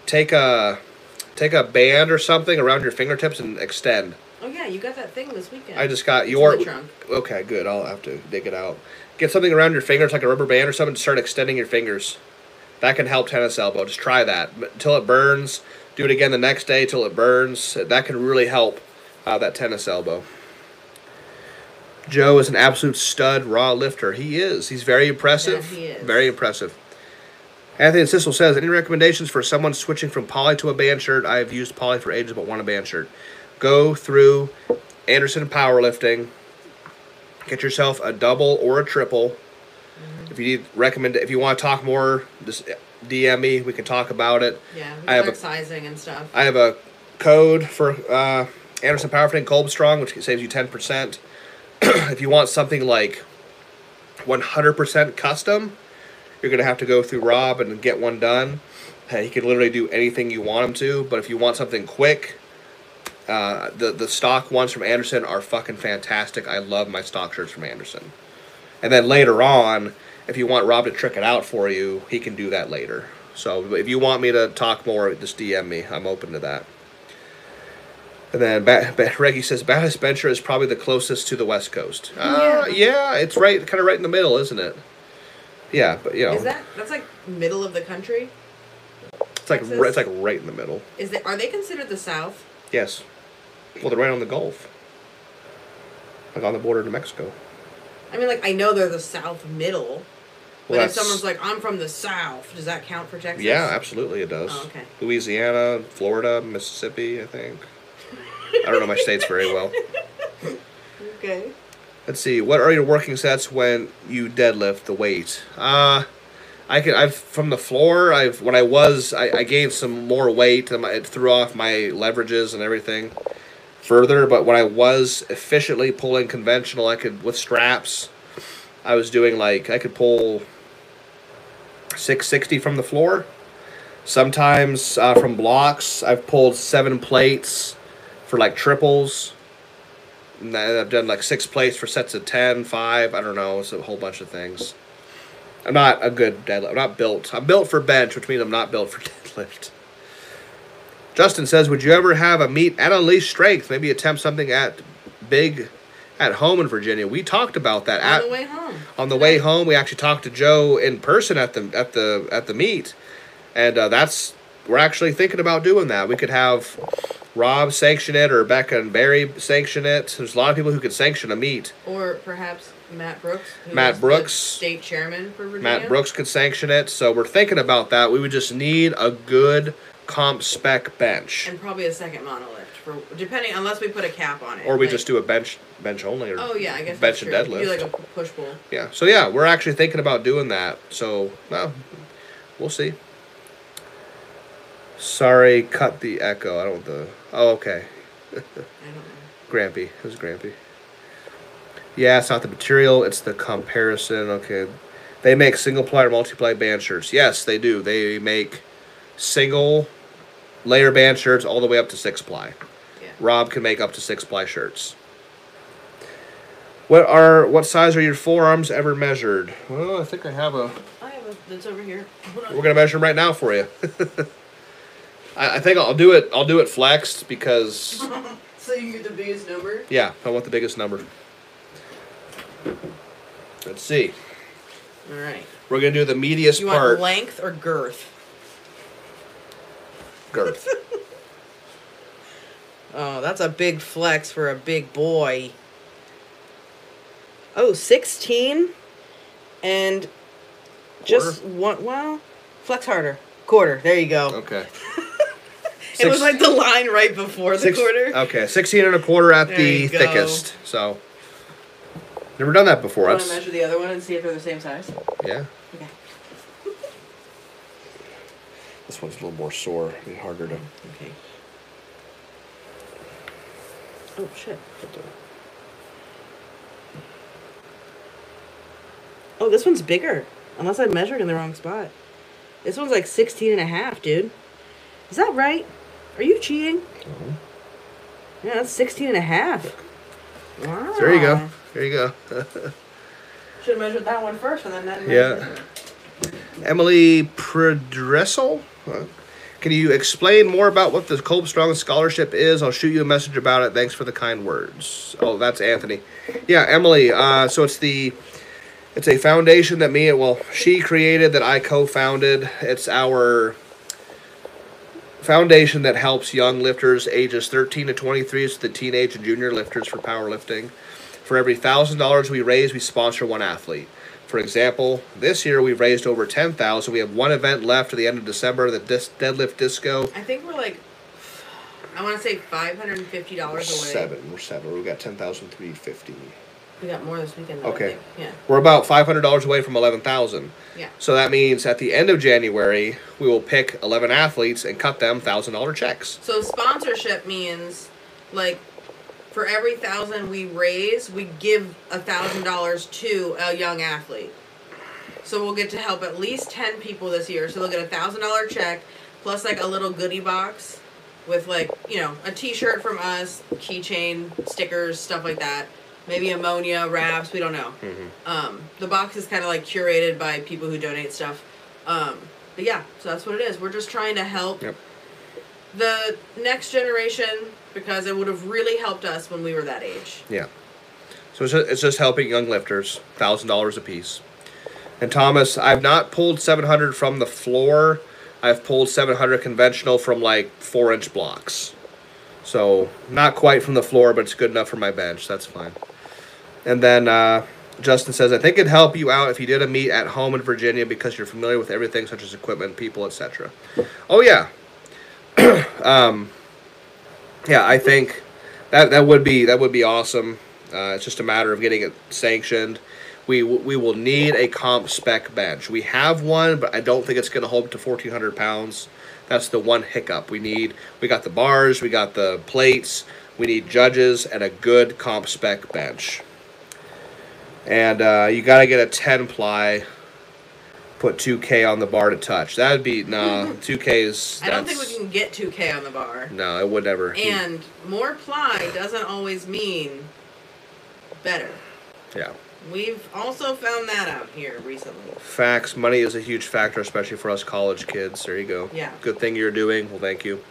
take a take a band or something around your fingertips and extend. Oh yeah, you got that thing this weekend. I just got It's your in the trunk. Okay, good. I'll have to dig it out. Get something around your fingers like a rubber band or something to start extending your fingers. That can help tennis elbow. Just try that until it burns. Do it again the next day till it burns. That can really help uh, that tennis elbow. Joe is an absolute stud raw lifter. He is. He's very impressive. Yeah, he is. Very impressive. Anthony Sissel says, any recommendations for someone switching from poly to a band shirt? I have used poly for ages but want a band shirt. Go through Anderson Powerlifting. Get yourself a double or a triple. If you need recommend, if you want to talk more, just DM me. We can talk about it. Yeah, I have a- sizing and stuff. I have a code for uh, Anderson Powerlifting Kolb Strong, which saves you ten percent. if you want something like one hundred percent custom, you're gonna have to go through Rob and get one done. Hey, he can literally do anything you want him to. But if you want something quick, uh, the the stock ones from Anderson are fucking fantastic. I love my stock shirts from Anderson. And then later on, if you want Rob to trick it out for you, he can do that later. So if you want me to talk more, just DM me. I'm open to that. And then ba- ba- Reggie says Baddest Bencher is probably the closest to the West Coast. Uh, yeah, it's right, kind of right in the middle, isn't it? Yeah, but you know, Is that that's like middle of the country? it's like Texas? it's like right in the middle. Is it? Are they considered the South? Yes. Well, they're right on the Gulf, like on the border to Mexico. I mean, like I know they're the South middle. But Well, if someone's like, "I'm from the South," does that count for Texas? Yeah, absolutely, it does. Oh, okay. Louisiana, Florida, Mississippi, I think. I don't know my states very well. Okay. Let's see. What are your working sets when you deadlift the weight? Uh I can. I've from the floor. I've when I was. I, I gained some more weight. And my, it threw off my leverages and everything further. But when I was efficiently pulling conventional, I could with straps. I was doing like I could pull six sixty from the floor. Sometimes uh, from blocks, I've pulled seven plates for like triples And I've done like six plates for sets of 10, 5, I don't know, it's a whole bunch of things. I'm not a good deadlift. I'm not built. I'm built for bench, which means I'm not built for deadlift. Justin says, "Would you ever have a meet at Unleashed Strength? Maybe attempt something at big at home in Virginia." We talked about that On at the way home. on the way home. We actually talked to Joe in person at the at the at the meet, and uh, that's we're actually thinking about doing that. We could have Rob sanction it or Becca and Barry sanction it. There's a lot of people who could sanction a meet. Or perhaps Matt Brooks. Matt Brooks. state chairman for Virginia. Matt Brooks could sanction it. So we're thinking about that. We would just need a good comp spec bench, And probably a second monolift for depending unless we put a cap on it. or we like- just do a bench bench only, or Oh yeah, I guess bench and deadlift. Do like a push pull. Yeah. So yeah, we're actually thinking about doing that. So well, we'll see. Sorry, cut the echo. I don't the. Oh, okay. I don't know. Grampy. It was Grampy. Yeah, it's not the material, it's the comparison. Okay. They make single ply or multiply band shirts. Yes, they do. They make single layer band shirts all the way up to six ply. Yeah. Rob can make up to six ply shirts. What are what size are your forearms ever measured? Well, I think I have a. I have a that's over here. We're gonna measure them right now for you. I, I think I'll do it. I'll do it flexed because So you get the biggest number? yeah, I want the biggest number. Let's see. Alright. We're gonna do the meatiest You part. want length or girth? Girth. Oh, that's a big flex for a big boy. Oh, 16 and just one well, flex harder. Quarter. There you go. Okay. it was like the line right before the Six- quarter. Okay, sixteen and a quarter at There the thickest. So, never done that before. I want to measure the other one and see if they're the same size? yeah. Okay. This one's a little more sore. Be harder to. Okay. Oh shit. Oh, this one's bigger. Unless I measured in the wrong spot. This one's like 16 and a half, dude. Is that right? Are you cheating? Mm-hmm. Yeah, that's 16 and a half. Wow. There you go. There you go. Should have measured that one first and then that. Yeah. Emily Predressel? Can you explain more about what the Kolb Strong Scholarship is? I'll shoot you a message about it. Thanks for the kind words. Oh, that's Anthony. Yeah, Emily. Uh, so it's the it's a foundation that me well she created that I co-founded. It's our foundation that helps young lifters ages 13 to 23 it's the teenage and junior lifters for powerlifting for every thousand dollars we raise we sponsor one athlete for example this year we've raised over 10000 we have one event left at the end of december the dis- deadlift disco I think we're like, I want to say $550 we're away. seven we're seven we got 10350 We got more this weekend. Though, Okay. Yeah. we're about $500 away from 11000 Yeah. so that means at the end of january we will pick 11 athletes and cut them $1000 checks So sponsorship means, like, for every thousand we raise, we give a thousand dollars to a young athlete. So we'll get to help at least ten people this year. So they'll get a thousand dollar check plus like a little goodie box with like you know a T-shirt from us, keychain, stickers, stuff like that. Maybe ammonia wraps. We don't know. Um, the box is kind of like curated by people who donate stuff. Um, but yeah, so that's what it is. We're just trying to help Yep. the next generation because it would have really helped us when we were that age. Yeah. So it's just, it's just helping young lifters, thousand dollars a piece. And Thomas, I've not pulled seven hundred from the floor. I've pulled seven hundred conventional from like four inch blocks. So not quite from the floor, but it's good enough for my bench. That's fine. And then uh, Justin says, I think it'd help you out if you did a meet at home in Virginia because you're familiar with everything such as equipment, people, etc. Oh yeah. um, yeah, I think that that would be that would be awesome. Uh, it's just a matter of getting it sanctioned. We we will need a comp spec bench. We have one, but I don't think it's going to hold up to fourteen hundred pounds. That's the one hiccup. We need. We got the bars. We got the plates. We need judges and a good comp spec bench. And uh, you got to get a ten ply. Put two K on the bar to touch. That'd be no. Two K is. I don't think we can get 2K on the bar. No, it would never. And more ply doesn't always mean better. Yeah. We've also found that out here recently. Facts. Money is a huge factor, especially for us college kids. There you go. Yeah. Good thing you're doing. Well, thank you.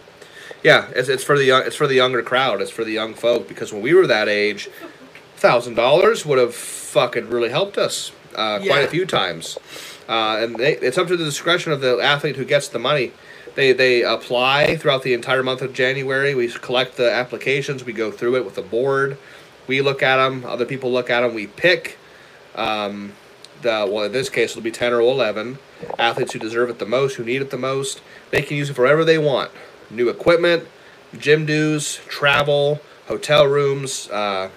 Yeah, it's, it's for the young. It's for the younger crowd. It's for the young folk because when we were that age, thousand dollars would have fucking really helped us uh, quite Yeah. a few times. Uh, and they, it's up to the discretion of the athlete who gets the money. They they apply throughout the entire month of January. We collect the applications. We go through it with the board. We look at them. Other people look at them. We pick um, the well in this case it'll be 10 or 11 athletes who deserve it the most who need it the most they can use it for whatever they want new equipment gym dues travel hotel rooms uh,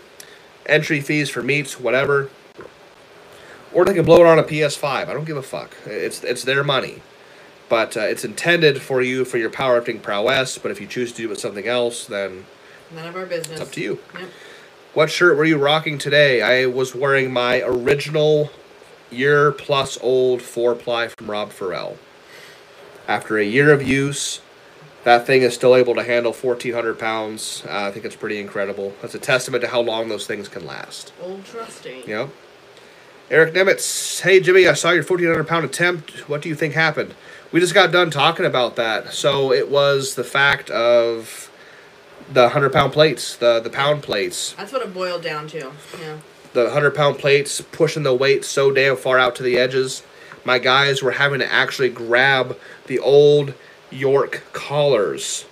entry fees for meets whatever or they can blow it on a ps5 i don't give a fuck it's it's their money but uh, it's intended for you for your powerlifting prowess but if you choose to do it with something else then None of our business. it's up to you Yep. what shirt were you rocking today? I was wearing my original year plus old four ply from Rob Farrell. After a year of use, that thing is still able to handle 1,400 pounds. Uh, I think it's pretty incredible. That's a testament to how long those things can last. Old trusty. Yep. Eric Nemitz, hey Jimmy, I saw your 1,400 pound attempt. What do you think happened? We just got done talking about that. So it was the fact of the 100 pound plates, the, the pound plates That's what it boiled down to. Yeah. the 100 pound plates pushing the weight so damn far out to the edges. My guys were having to actually grab the old York collars.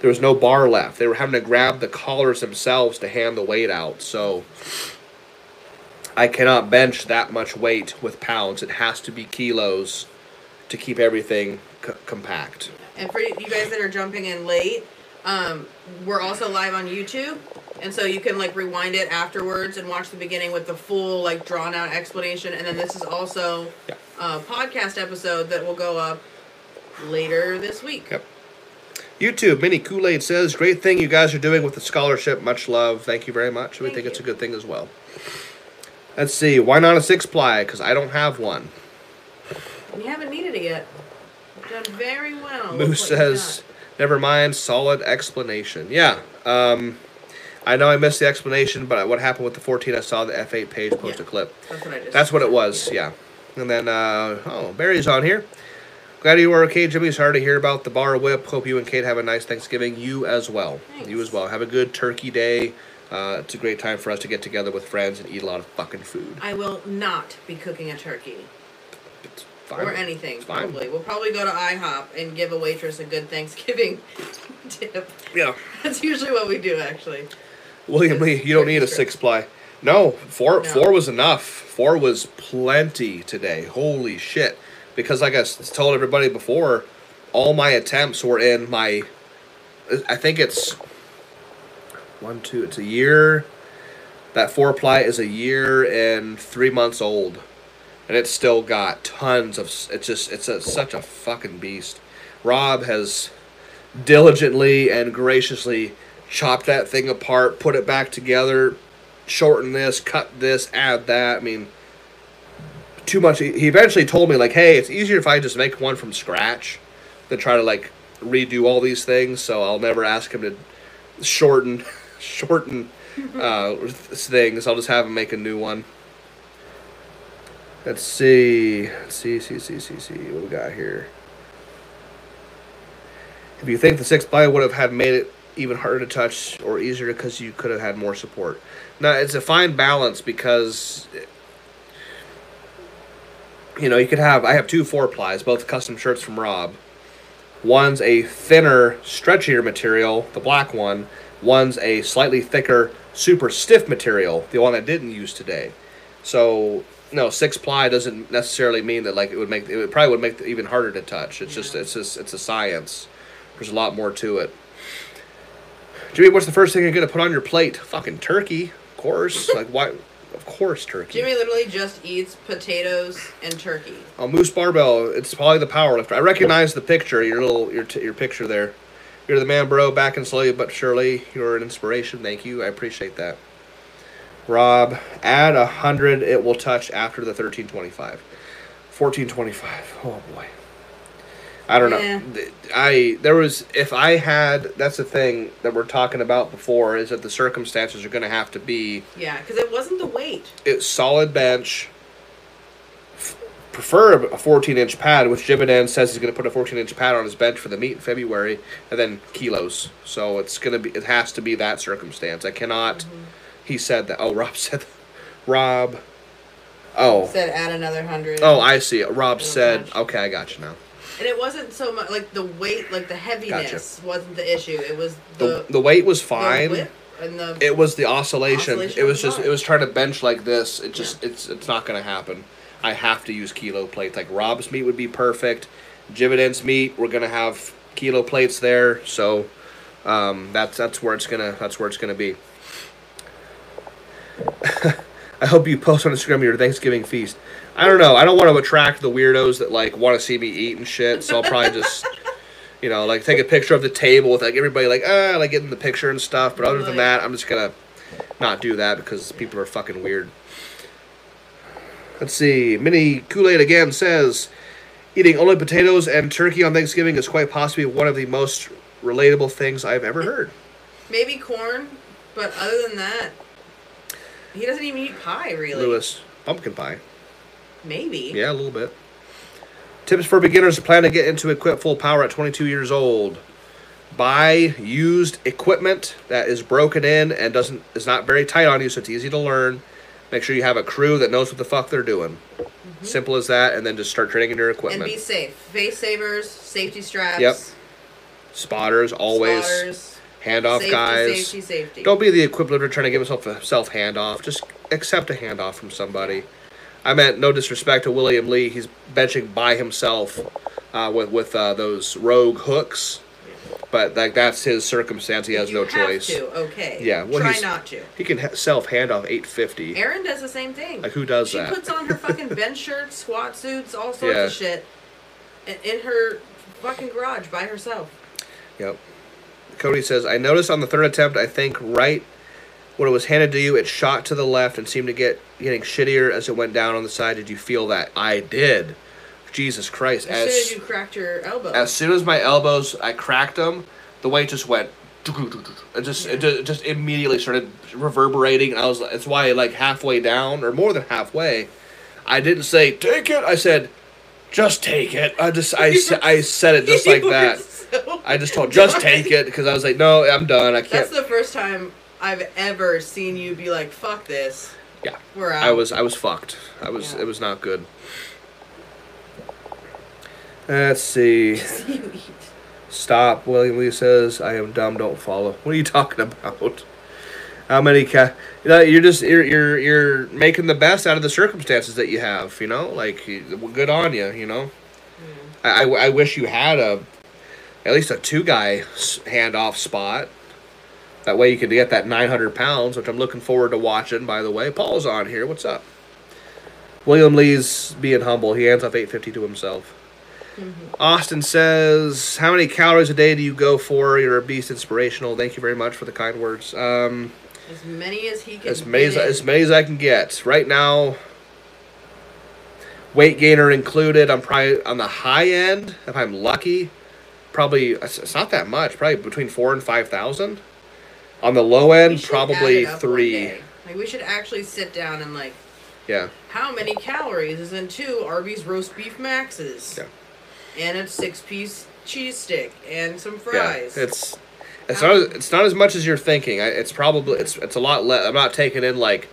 There was no bar left. They were having to grab the collars themselves to hand the weight out. So I cannot bench that much weight with pounds. It has to be kilos to keep everything c- compact. And for you guys that are jumping in late, um, we're also live on YouTube, and so you can like rewind it afterwards and watch the beginning with the full like drawn out explanation. And then this is also Yeah. a podcast episode that will go up later this week. Yep. YouTube, Mini Kool Aid says, Great thing you guys are doing with the scholarship. Much love. Thank you very much. We Thank think it's a good thing as well. Let's see. Why not a six ply? Because I don't have one. You haven't needed it yet. You've done very well. Moose says, Never mind. Solid explanation. Yeah. Um, I know I missed the explanation, but what happened with the 14, I saw the F8 page post a clip. That's what I just. That's what it was, yeah. And then, uh, oh, Barry's on here. Glad you were okay, Jimmy. Sorry to hear about the bar whip. Hope you and Kate have a nice Thanksgiving. You as well. Thanks. You as well. Have a good turkey day. Uh, it's a great time for us to get together with friends and eat a lot of fucking food. I will not be cooking a turkey It's fine. or anything. It's fine. Probably. We'll probably go to IHOP and give a waitress a good Thanksgiving tip. Yeah. That's usually what we do, actually. William Lee, you don't need a six ply. No, four No. four was enough. Four was plenty today. Holy shit! Because like I told everybody before, all my attempts were in my. I think it's one, two. It's a year. That four ply is a year and three months old, and it's still got tons of. It's just it's a, such a fucking beast. Rob has diligently and graciously chopped that thing apart, put it back together, shorten this, cut this, add that. I mean, too much. He he eventually told me like, "Hey, it's easier if I just make one from scratch than try to like redo all these things." So I'll never ask him to shorten shorten uh, things. I'll just have him make a new one. Let's see. Let's see, see, see, see, see. What we got here? If you think the six ply would have had made it even harder to touch or easier because you could have had more support. No, it's a fine balance because you know you could have. I have two four plies, both custom shirts from Rob. One's a thinner, stretchier material, the black one. One's a slightly thicker, super stiff material, the one I didn't use today. So no, six ply doesn't necessarily mean that like it would make it probably would make it even harder to touch. It's just it's just it's a science. There's a lot more to it. Jimmy, what's the first thing you're gonna put on your plate? Fucking turkey, of course. like why? Of course, turkey. Jimmy literally just eats potatoes and turkey. Oh, Moose Barbell. It's probably the power lifter. I recognize the picture. Your little your t- your picture there. You're the man, bro. Back and slowly but surely. You're an inspiration. Thank you. I appreciate that. Rob, add a hundred. It will touch after the thirteen twenty five. Fourteen twenty five. Oh boy. I don't Yeah. know. I there was if I had that's the thing that we're talking about before is that the circumstances are going to have to be Yeah, because it wasn't the weight. it's solid bench. Prefer a 14 inch pad, which Jimenez says he's going to put a 14 inch pad on his bench for the meet in February, and then kilos. So it's going to be, it has to be that circumstance. I cannot. Mm-hmm. He said that. Oh, Rob said. Rob. Oh. Said add another hundred. Oh, I see. Rob said. Okay, I got you now. And it wasn't so much like the weight, like the heaviness wasn't the issue. It was The the, the weight was fine. whip and the. It was the oscillation. Oscillation it was just it was trying to bench like this. It just it's it's not gonna happen. I have to use kilo plates. Like Rob's meet would be perfect. Jividen's meet, we're gonna have kilo plates there. So um, that's that's where it's gonna that's where it's gonna be. I hope you post on Instagram your Thanksgiving feast. I don't know. I don't want to attract the weirdos that like want to see me eat and shit. So I'll probably just, you know, like take a picture of the table with like everybody like ah like getting the picture and stuff. But other than that, I'm just gonna not do that because people are fucking weird. Let's see. Mini Kool Aid again says eating only potatoes and turkey on Thanksgiving is quite possibly one of the most relatable things I've ever heard. maybe corn, but other than that, he doesn't even eat pie really. Lewis, pumpkin pie. Maybe. Yeah, a little bit. Tips for beginners who plan to get into equip full power at 22 years old. Buy used equipment that is broken in and doesn't is not very tight on you, so it's easy to learn. Make sure you have a crew that knows what the fuck they're doing. Simple as that, and then just start training your equipment. And be safe. Face savers, safety straps. Yep. Spotters always spotters, handoff safety, guys. Safety, safety. Don't be the equivalent of trying to give himself a self handoff. Just accept a handoff from somebody. I meant no disrespect to William Lee. He's benching by himself uh, with with uh, those rogue hooks, but like that's his circumstance. He has You no have choice. To, okay. Yeah, well, Try he's- not to. He can ha- self handoff eight fifty. Erin does the same thing. Like who does that? she that? puts on her fucking bench shirts, squat suits, all sorts Yeah. of shit, in, in her fucking garage by herself. Yep. Cody says, I noticed on the third attempt, I think right when it was handed to you, it shot to the left and seemed to get getting shittier as it went down on the side. Did you feel that? I did. Jesus Christ. As, As soon as you cracked your elbow. as soon as my elbows, I cracked them, the weight just went. It just it just immediately started reverberating, and I was. It's why like halfway down or more than halfway, I didn't say take it. I said, just take it. I just I, I said it just like that. so I just told just done. take it because I was like, no, I'm done. I can't. That's the first time I've ever seen you be like, "Fuck this, yeah, we're out." I was I was fucked. I was Yeah. it was not good. Let's see. Stop. William Lee says, "I am dumb. Don't follow." What are you talking about? How many ca? You know, you're just you're you're you're making the best out of the circumstances that you have. You know, like good on you. You know, hmm. I, I I wish you had a at least a two guy handoff spot. That way you could get that 900 pounds, which I'm looking forward to watching. By the way, Paul's on here. What's up? William Lee's being humble. He hands off 850 to himself. Austin says, "How many calories a day do you go for? You're a beast, inspirational. Thank you very much for the kind words. Um, As many as he can. as many as, as many as I can get right now. Weight gainer included. I'm probably on the high end. If I'm lucky, probably it's not that much. Probably between four and five thousand. On the low end, probably add it up one three. Like we should actually sit down and like, Yeah, how many calories is in two Arby's roast beef maxes? yeah, And a six-piece cheese stick and some yeah. fries. It's it's not as- it's not as much as you're thinking. I, it's probably it's it's a lot less. I'm not taking in like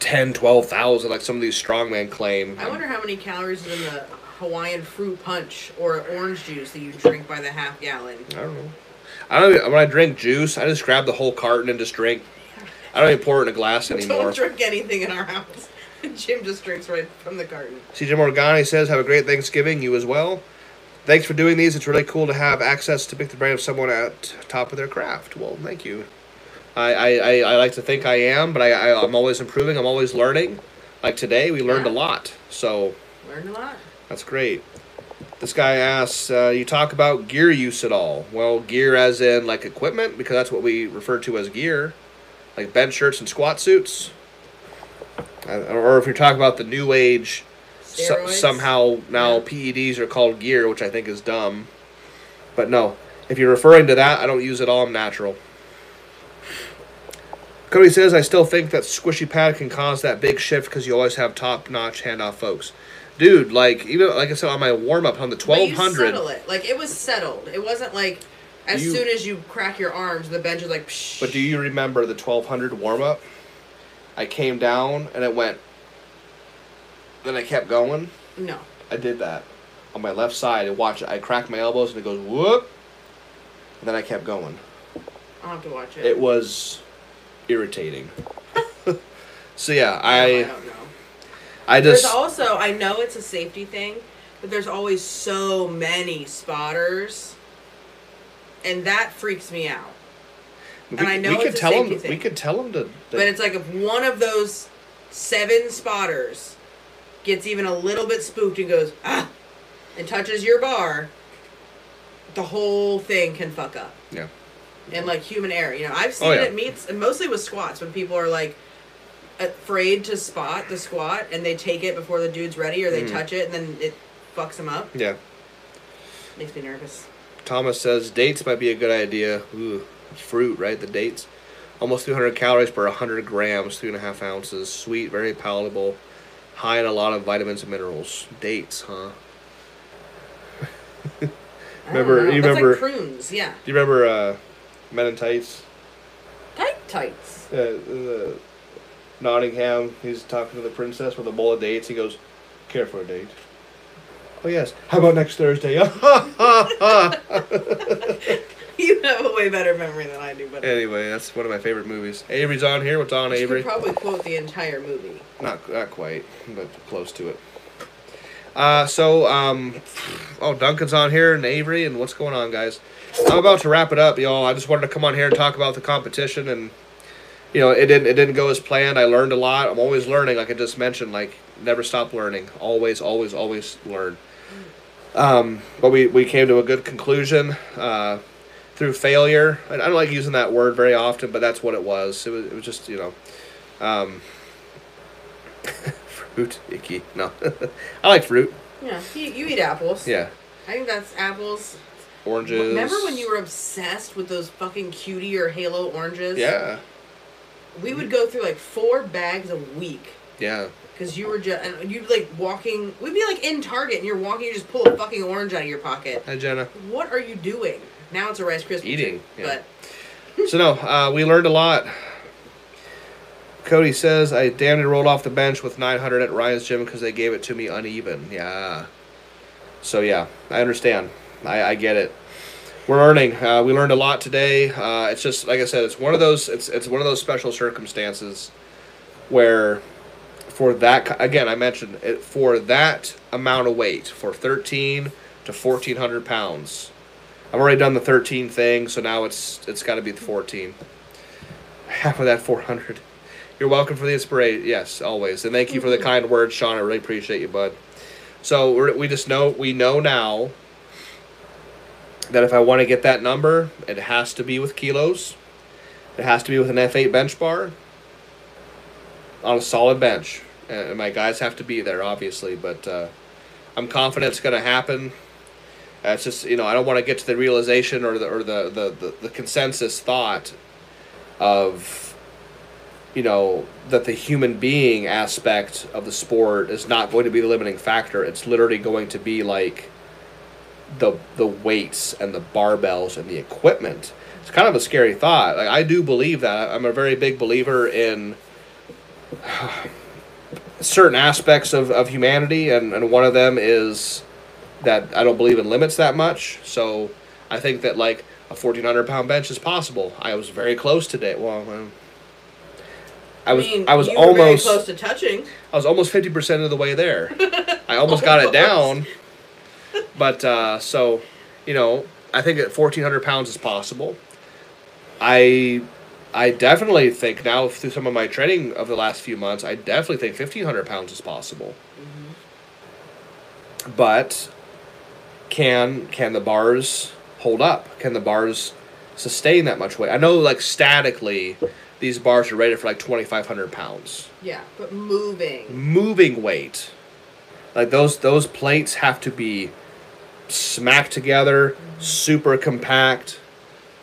10, 12,000 like some of these strongmen claim. I wonder how many calories is in the Hawaiian fruit punch or orange juice that you drink by the half gallon. I don't know. I don't. Even, when I drink juice, I just grab the whole carton and just drink. I don't even pour it in a glass anymore. Don't drink anything in our house. Jim just drinks right from the carton. CJ Morgani says, "Have a great Thanksgiving. You as well. Thanks for doing these. It's really cool to have access to pick the brain of someone at top of their craft. Well, thank you. I I, I, I like to think I am, but I, I I'm always improving. I'm always learning. Like today, we learned a lot. So Learned a lot. that's great. This guy asks, uh, you talk about gear use at all? Well, gear as in like equipment, because that's what we refer to as gear, like bench shirts and squat suits. Uh, or if you're talking about the new age so, somehow now Yeah. PEDs are called gear, which I think is dumb. But no, if you're referring to that, I don't use it all. I'm natural. Cody says, I still think that squishy pad can cause that big shift because you always have top notch handoff folks. Dude, like even like I said on my warm up on the twelve it. Like it was settled. It wasn't like as You- soon as you crack your arms, the bench is like. Psh. But do you remember the 1200 warm up? I came down and it went. Then I kept going. No. I did that on my left side. And watch it. I cracked my elbows and it goes whoop. And then I kept going. I'll have to watch it. It was irritating. so yeah, I I don't know. I There's just also I know it's a safety thing, but there's always so many spotters, and that freaks me out. we, and I know we could a tell them thing. we could tell them to. But it's like if one of those seven spotters gets even a little bit spooked and goes ah, and touches your bar, the whole thing can fuck up. yeah. and like human error. You know, I've seen Oh, it yeah. at meets, mostly with squats when people are like afraid to spot the squat and they take it before the dude's ready or they Mhm. touch it and then it fucks them up. Yeah. Makes me nervous. Thomas says dates might be a good idea. Ooh, fruit, right? The dates. Almost 300 calories per 100 grams, three and a half ounces. Sweet, very palatable, high in a lot of vitamins and minerals. Dates, huh? I don't Remember- know. you That's remember- like prunes, yeah. Do you remember uh, Men in Tights? Tight tights. Uh, uh, Nottingham, he's talking to the princess with a bowl of dates. He goes, care for a date. Oh, yes. How about next Thursday? you have a way better memory than I do, but anyway, that's one of my favorite movies. Avery's on here. What's on, you Avery? could probably quote the entire movie. Not not quite, but close to it. Uh, so um, oh Duncan's on here and Avery and what's going on, guys? I'm about to wrap it up, y'all. I just wanted to come on here and talk about the competition and you know it didn't it didn't go as planned. I learned a lot. I'm always learning, like I just mentioned. Like never stop learning. Always, always, always learn. Um, but we we came to a good conclusion. Uh, through failure, I don't like using that word very often, but that's what it was. It was, it was just you know, um, fruit icky. No, I like fruit. Yeah, you, you eat apples. Yeah, I think that's apples. oranges. Remember when you were obsessed with those fucking cutie or halo oranges? Yeah, We would go through like four bags a week. yeah. Because you were just, and you'd like walking, we'd be like in Target and you're walking, you just pull a fucking orange out of your pocket. Hi Jenna. What are you doing? Now it's a Rice Krispie Eating, treat, yeah. But So no, uh, we learned a lot. Cody says I damn near rolled off the bench with 900 at Ryan's gym because they gave it to me uneven. Yeah. So yeah, I understand. I, I get it. We're learning. Uh, we learned a lot today. Uh, it's just like I said. It's one of those. It's it's one of those special circumstances where, for that again, I mentioned it for that amount of weight for 13 to 1400 pounds. I've already done the 13 thing, so now it's it's got to be the 14. Half of that 400. You're welcome for the inspiration. Yes, always. And thank you for the kind words, Sean. I really appreciate you, bud. So we're, we just know we know now that if I want to get that number, it has to be with kilos. It has to be with an F8 bench bar on a solid bench, and my guys have to be there, obviously. But uh, I'm confident it's going to happen. Uh, it's just you know I don't want to get to the realization or the or the, the, the, the consensus thought of you know that the human being aspect of the sport is not going to be the limiting factor. It's literally going to be like the the weights and the barbells and the equipment. It's kind of a scary thought. Like I do believe that. I'm a very big believer in certain aspects of, of humanity and, and one of them is that I don't believe in limits that much. So I think that like a fourteen hundred pound bench is possible. I was very close today. Well, um, I was mean, I was almost close to touching. I was almost fifty percent of the way there. I almost got it down, but uh, so you know I think that fourteen hundred pounds is possible. I I definitely think now through some of my training of the last few months, I definitely think fifteen hundred pounds is possible. But can can the bars hold up? Can the bars sustain that much weight? I know like statically these bars are rated for like twenty five hundred pounds Yeah, but moving. moving weight. Like those those plates have to be smacked together, super compact.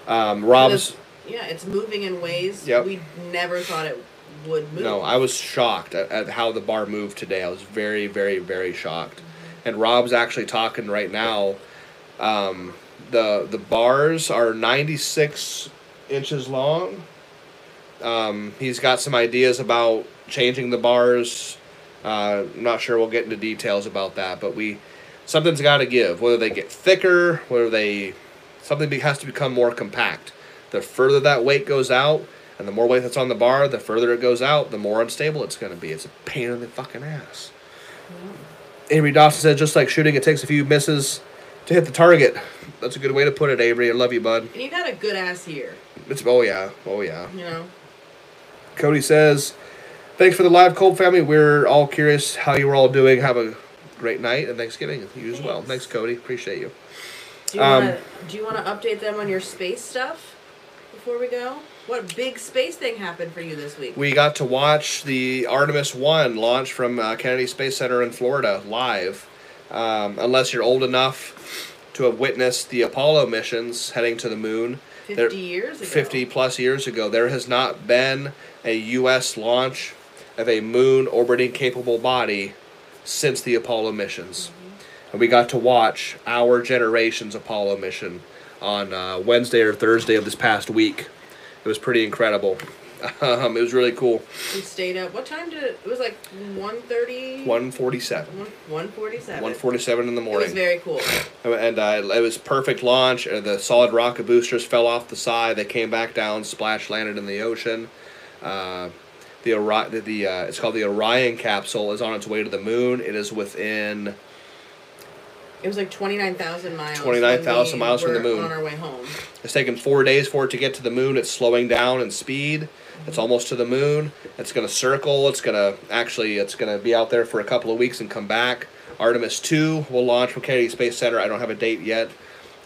Um, Rob's yeah, it's moving in ways Yep. we never thought it would move. no, I was shocked at, at how the bar moved today. I was very, very, very shocked. And Rob's actually talking right now. Um, the the bars are ninety six inches long. Um, he's got some ideas about changing the bars. Uh, I'm not sure we'll get into details about that, but we something's got to give. Whether they get thicker, whether they something has to become more compact. The further that weight goes out, and the more weight that's on the bar, the further it goes out, the more unstable it's going to be. It's a pain in the fucking ass. Avery Dawson said, just like shooting, it takes a few misses to hit the target. That's a good way to put it, Avery. I love you, bud. And you've had a good ass year, It's oh yeah, oh yeah. you know. Cody says, "Thanks for the live, Kolb family. We're all curious how you were all doing. Have a great night and Thanksgiving. You as well. Thanks. Thanks, Cody. Appreciate you. Do you Um, do you wanna update them on your space stuff before we go? What big space thing happened for you this week? We got to watch the Artemis One launch from uh, Kennedy Space Center in Florida live. Um, unless you're old enough to have witnessed the Apollo missions heading to the moon, Fifty there- years ago. 50 plus years ago, there has not been a U.S. launch of a moon orbiting capable body since the Apollo missions. And we got to watch our generation's Apollo mission on uh, Wednesday or Thursday of this past week. It was pretty incredible. Um, it was really cool. We stayed up. What time did it? It was like 1.30? 147. 147. 147 in the morning. It was very cool. and uh, it was perfect launch. The solid rocket boosters fell off the side. They came back down, splash landed in the ocean. Uh, the, the uh, it's called the Orion capsule is on its way to the moon. It is within It was like 29,000 miles. 29,000 we miles from the moon. On our way home. It's taken four days for it to get to the moon. It's slowing down in speed. It's almost to the moon. It's going to circle. It's going to actually. It's going to be out there for a couple of weeks and come back. Artemis two will launch from Kennedy Space Center. I don't have a date yet.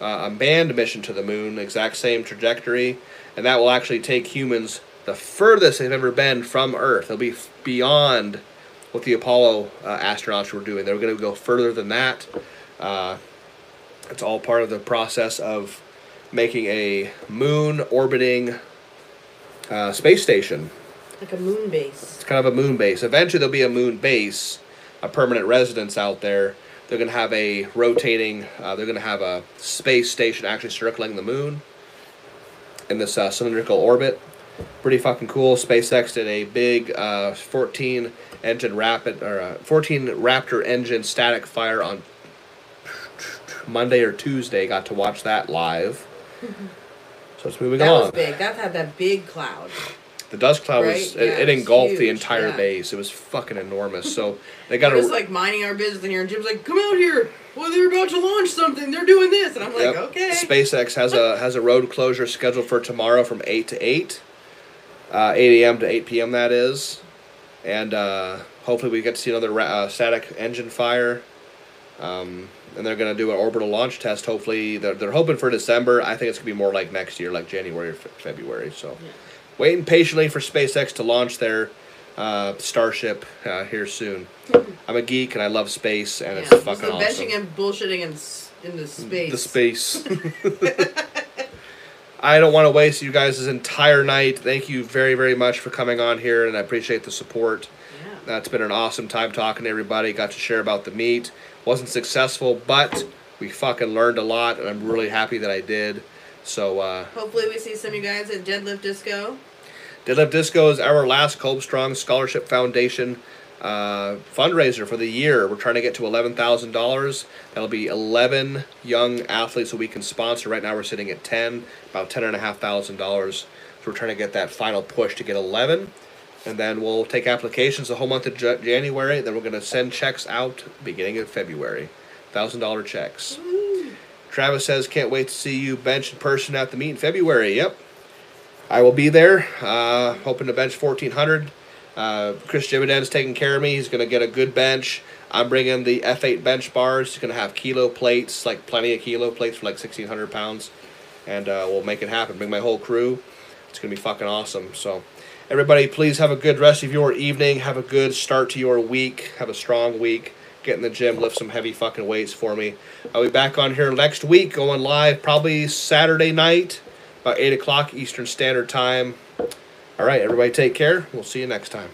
Uh, a manned mission to the moon, exact same trajectory, and that will actually take humans the furthest they've ever been from Earth. They'll be f- beyond what the Apollo uh, astronauts were doing. They're going to go further than that. Uh, it's all part of the process of making a moon orbiting uh, space station. Like a moon base. It's kind of a moon base. Eventually, there'll be a moon base, a permanent residence out there. They're going to have a rotating, uh, they're going to have a space station actually circling the moon in this uh, cylindrical orbit. Pretty fucking cool. SpaceX did a big uh, 14 engine rapid or uh, 14 Raptor engine static fire on Monday or Tuesday. Got to watch that live. So it's moving That along. was big. That had that big cloud. The dust cloud Right? was Yeah, it, it engulfed the entire yeah. base. It was fucking enormous. So they got We're like minding our business in here, and Jim's like, "Come out here! Well, they're about to launch something. They're doing this," and I'm like, Yep. "Okay." SpaceX has a has a road closure scheduled for tomorrow from eight to eight, uh, eight a.m. to eight p.m. That is, and uh, hopefully we get to see another ra- uh, static engine fire. Um, and they're gonna do an orbital launch test. Hopefully, they're, they're hoping for December. I think it's gonna be more like next year, like January or Fe- February. So, Yeah. waiting patiently for SpaceX to launch their uh, Starship uh, here soon. I'm a geek and I love space, and it's Yeah, fucking just awesome. and bullshitting in, in the space. The space. I don't want to waste you guys' entire night. Thank you very, very much for coming on here, and I appreciate the support. Yeah. That's been an awesome time talking to everybody. Got to share about the meet. Wasn't successful, but we fucking learned a lot, and I'm really happy that I did. So, uh, Hopefully, we see some of you guys at Deadlift Disco. Deadlift Disco is our last Kolb Strong Scholarship Foundation uh, fundraiser for the year. We're trying to get to eleven thousand dollars. That'll be eleven young athletes that we can sponsor. Right now, we're sitting at ten, about ten and a half thousand dollars. So we're trying to get that final push to get eleven, and then we'll take applications the whole month of J- January. Then we're going to send checks out beginning of February, thousand dollar checks. Travis says, "Can't wait to see you bench in person at the meet in February." Yep, I will be there. Uh, hoping to bench fourteen hundred. Uh, Chris Jividen's taking care of me. He's gonna get a good bench. I'm bringing the F8 bench bars. He's gonna have kilo plates, like plenty of kilo plates for like sixteen hundred pounds, and uh, we'll make it happen. Bring my whole crew. It's gonna be fucking awesome. So, everybody, please have a good rest of your evening. Have a good start to your week. Have a strong week. get in the gym, lift some heavy fucking weights for me. I'll be back on here next week, going live probably Saturday night, about 8 o'clock Eastern Standard Time. All right, everybody take care. We'll see you next time.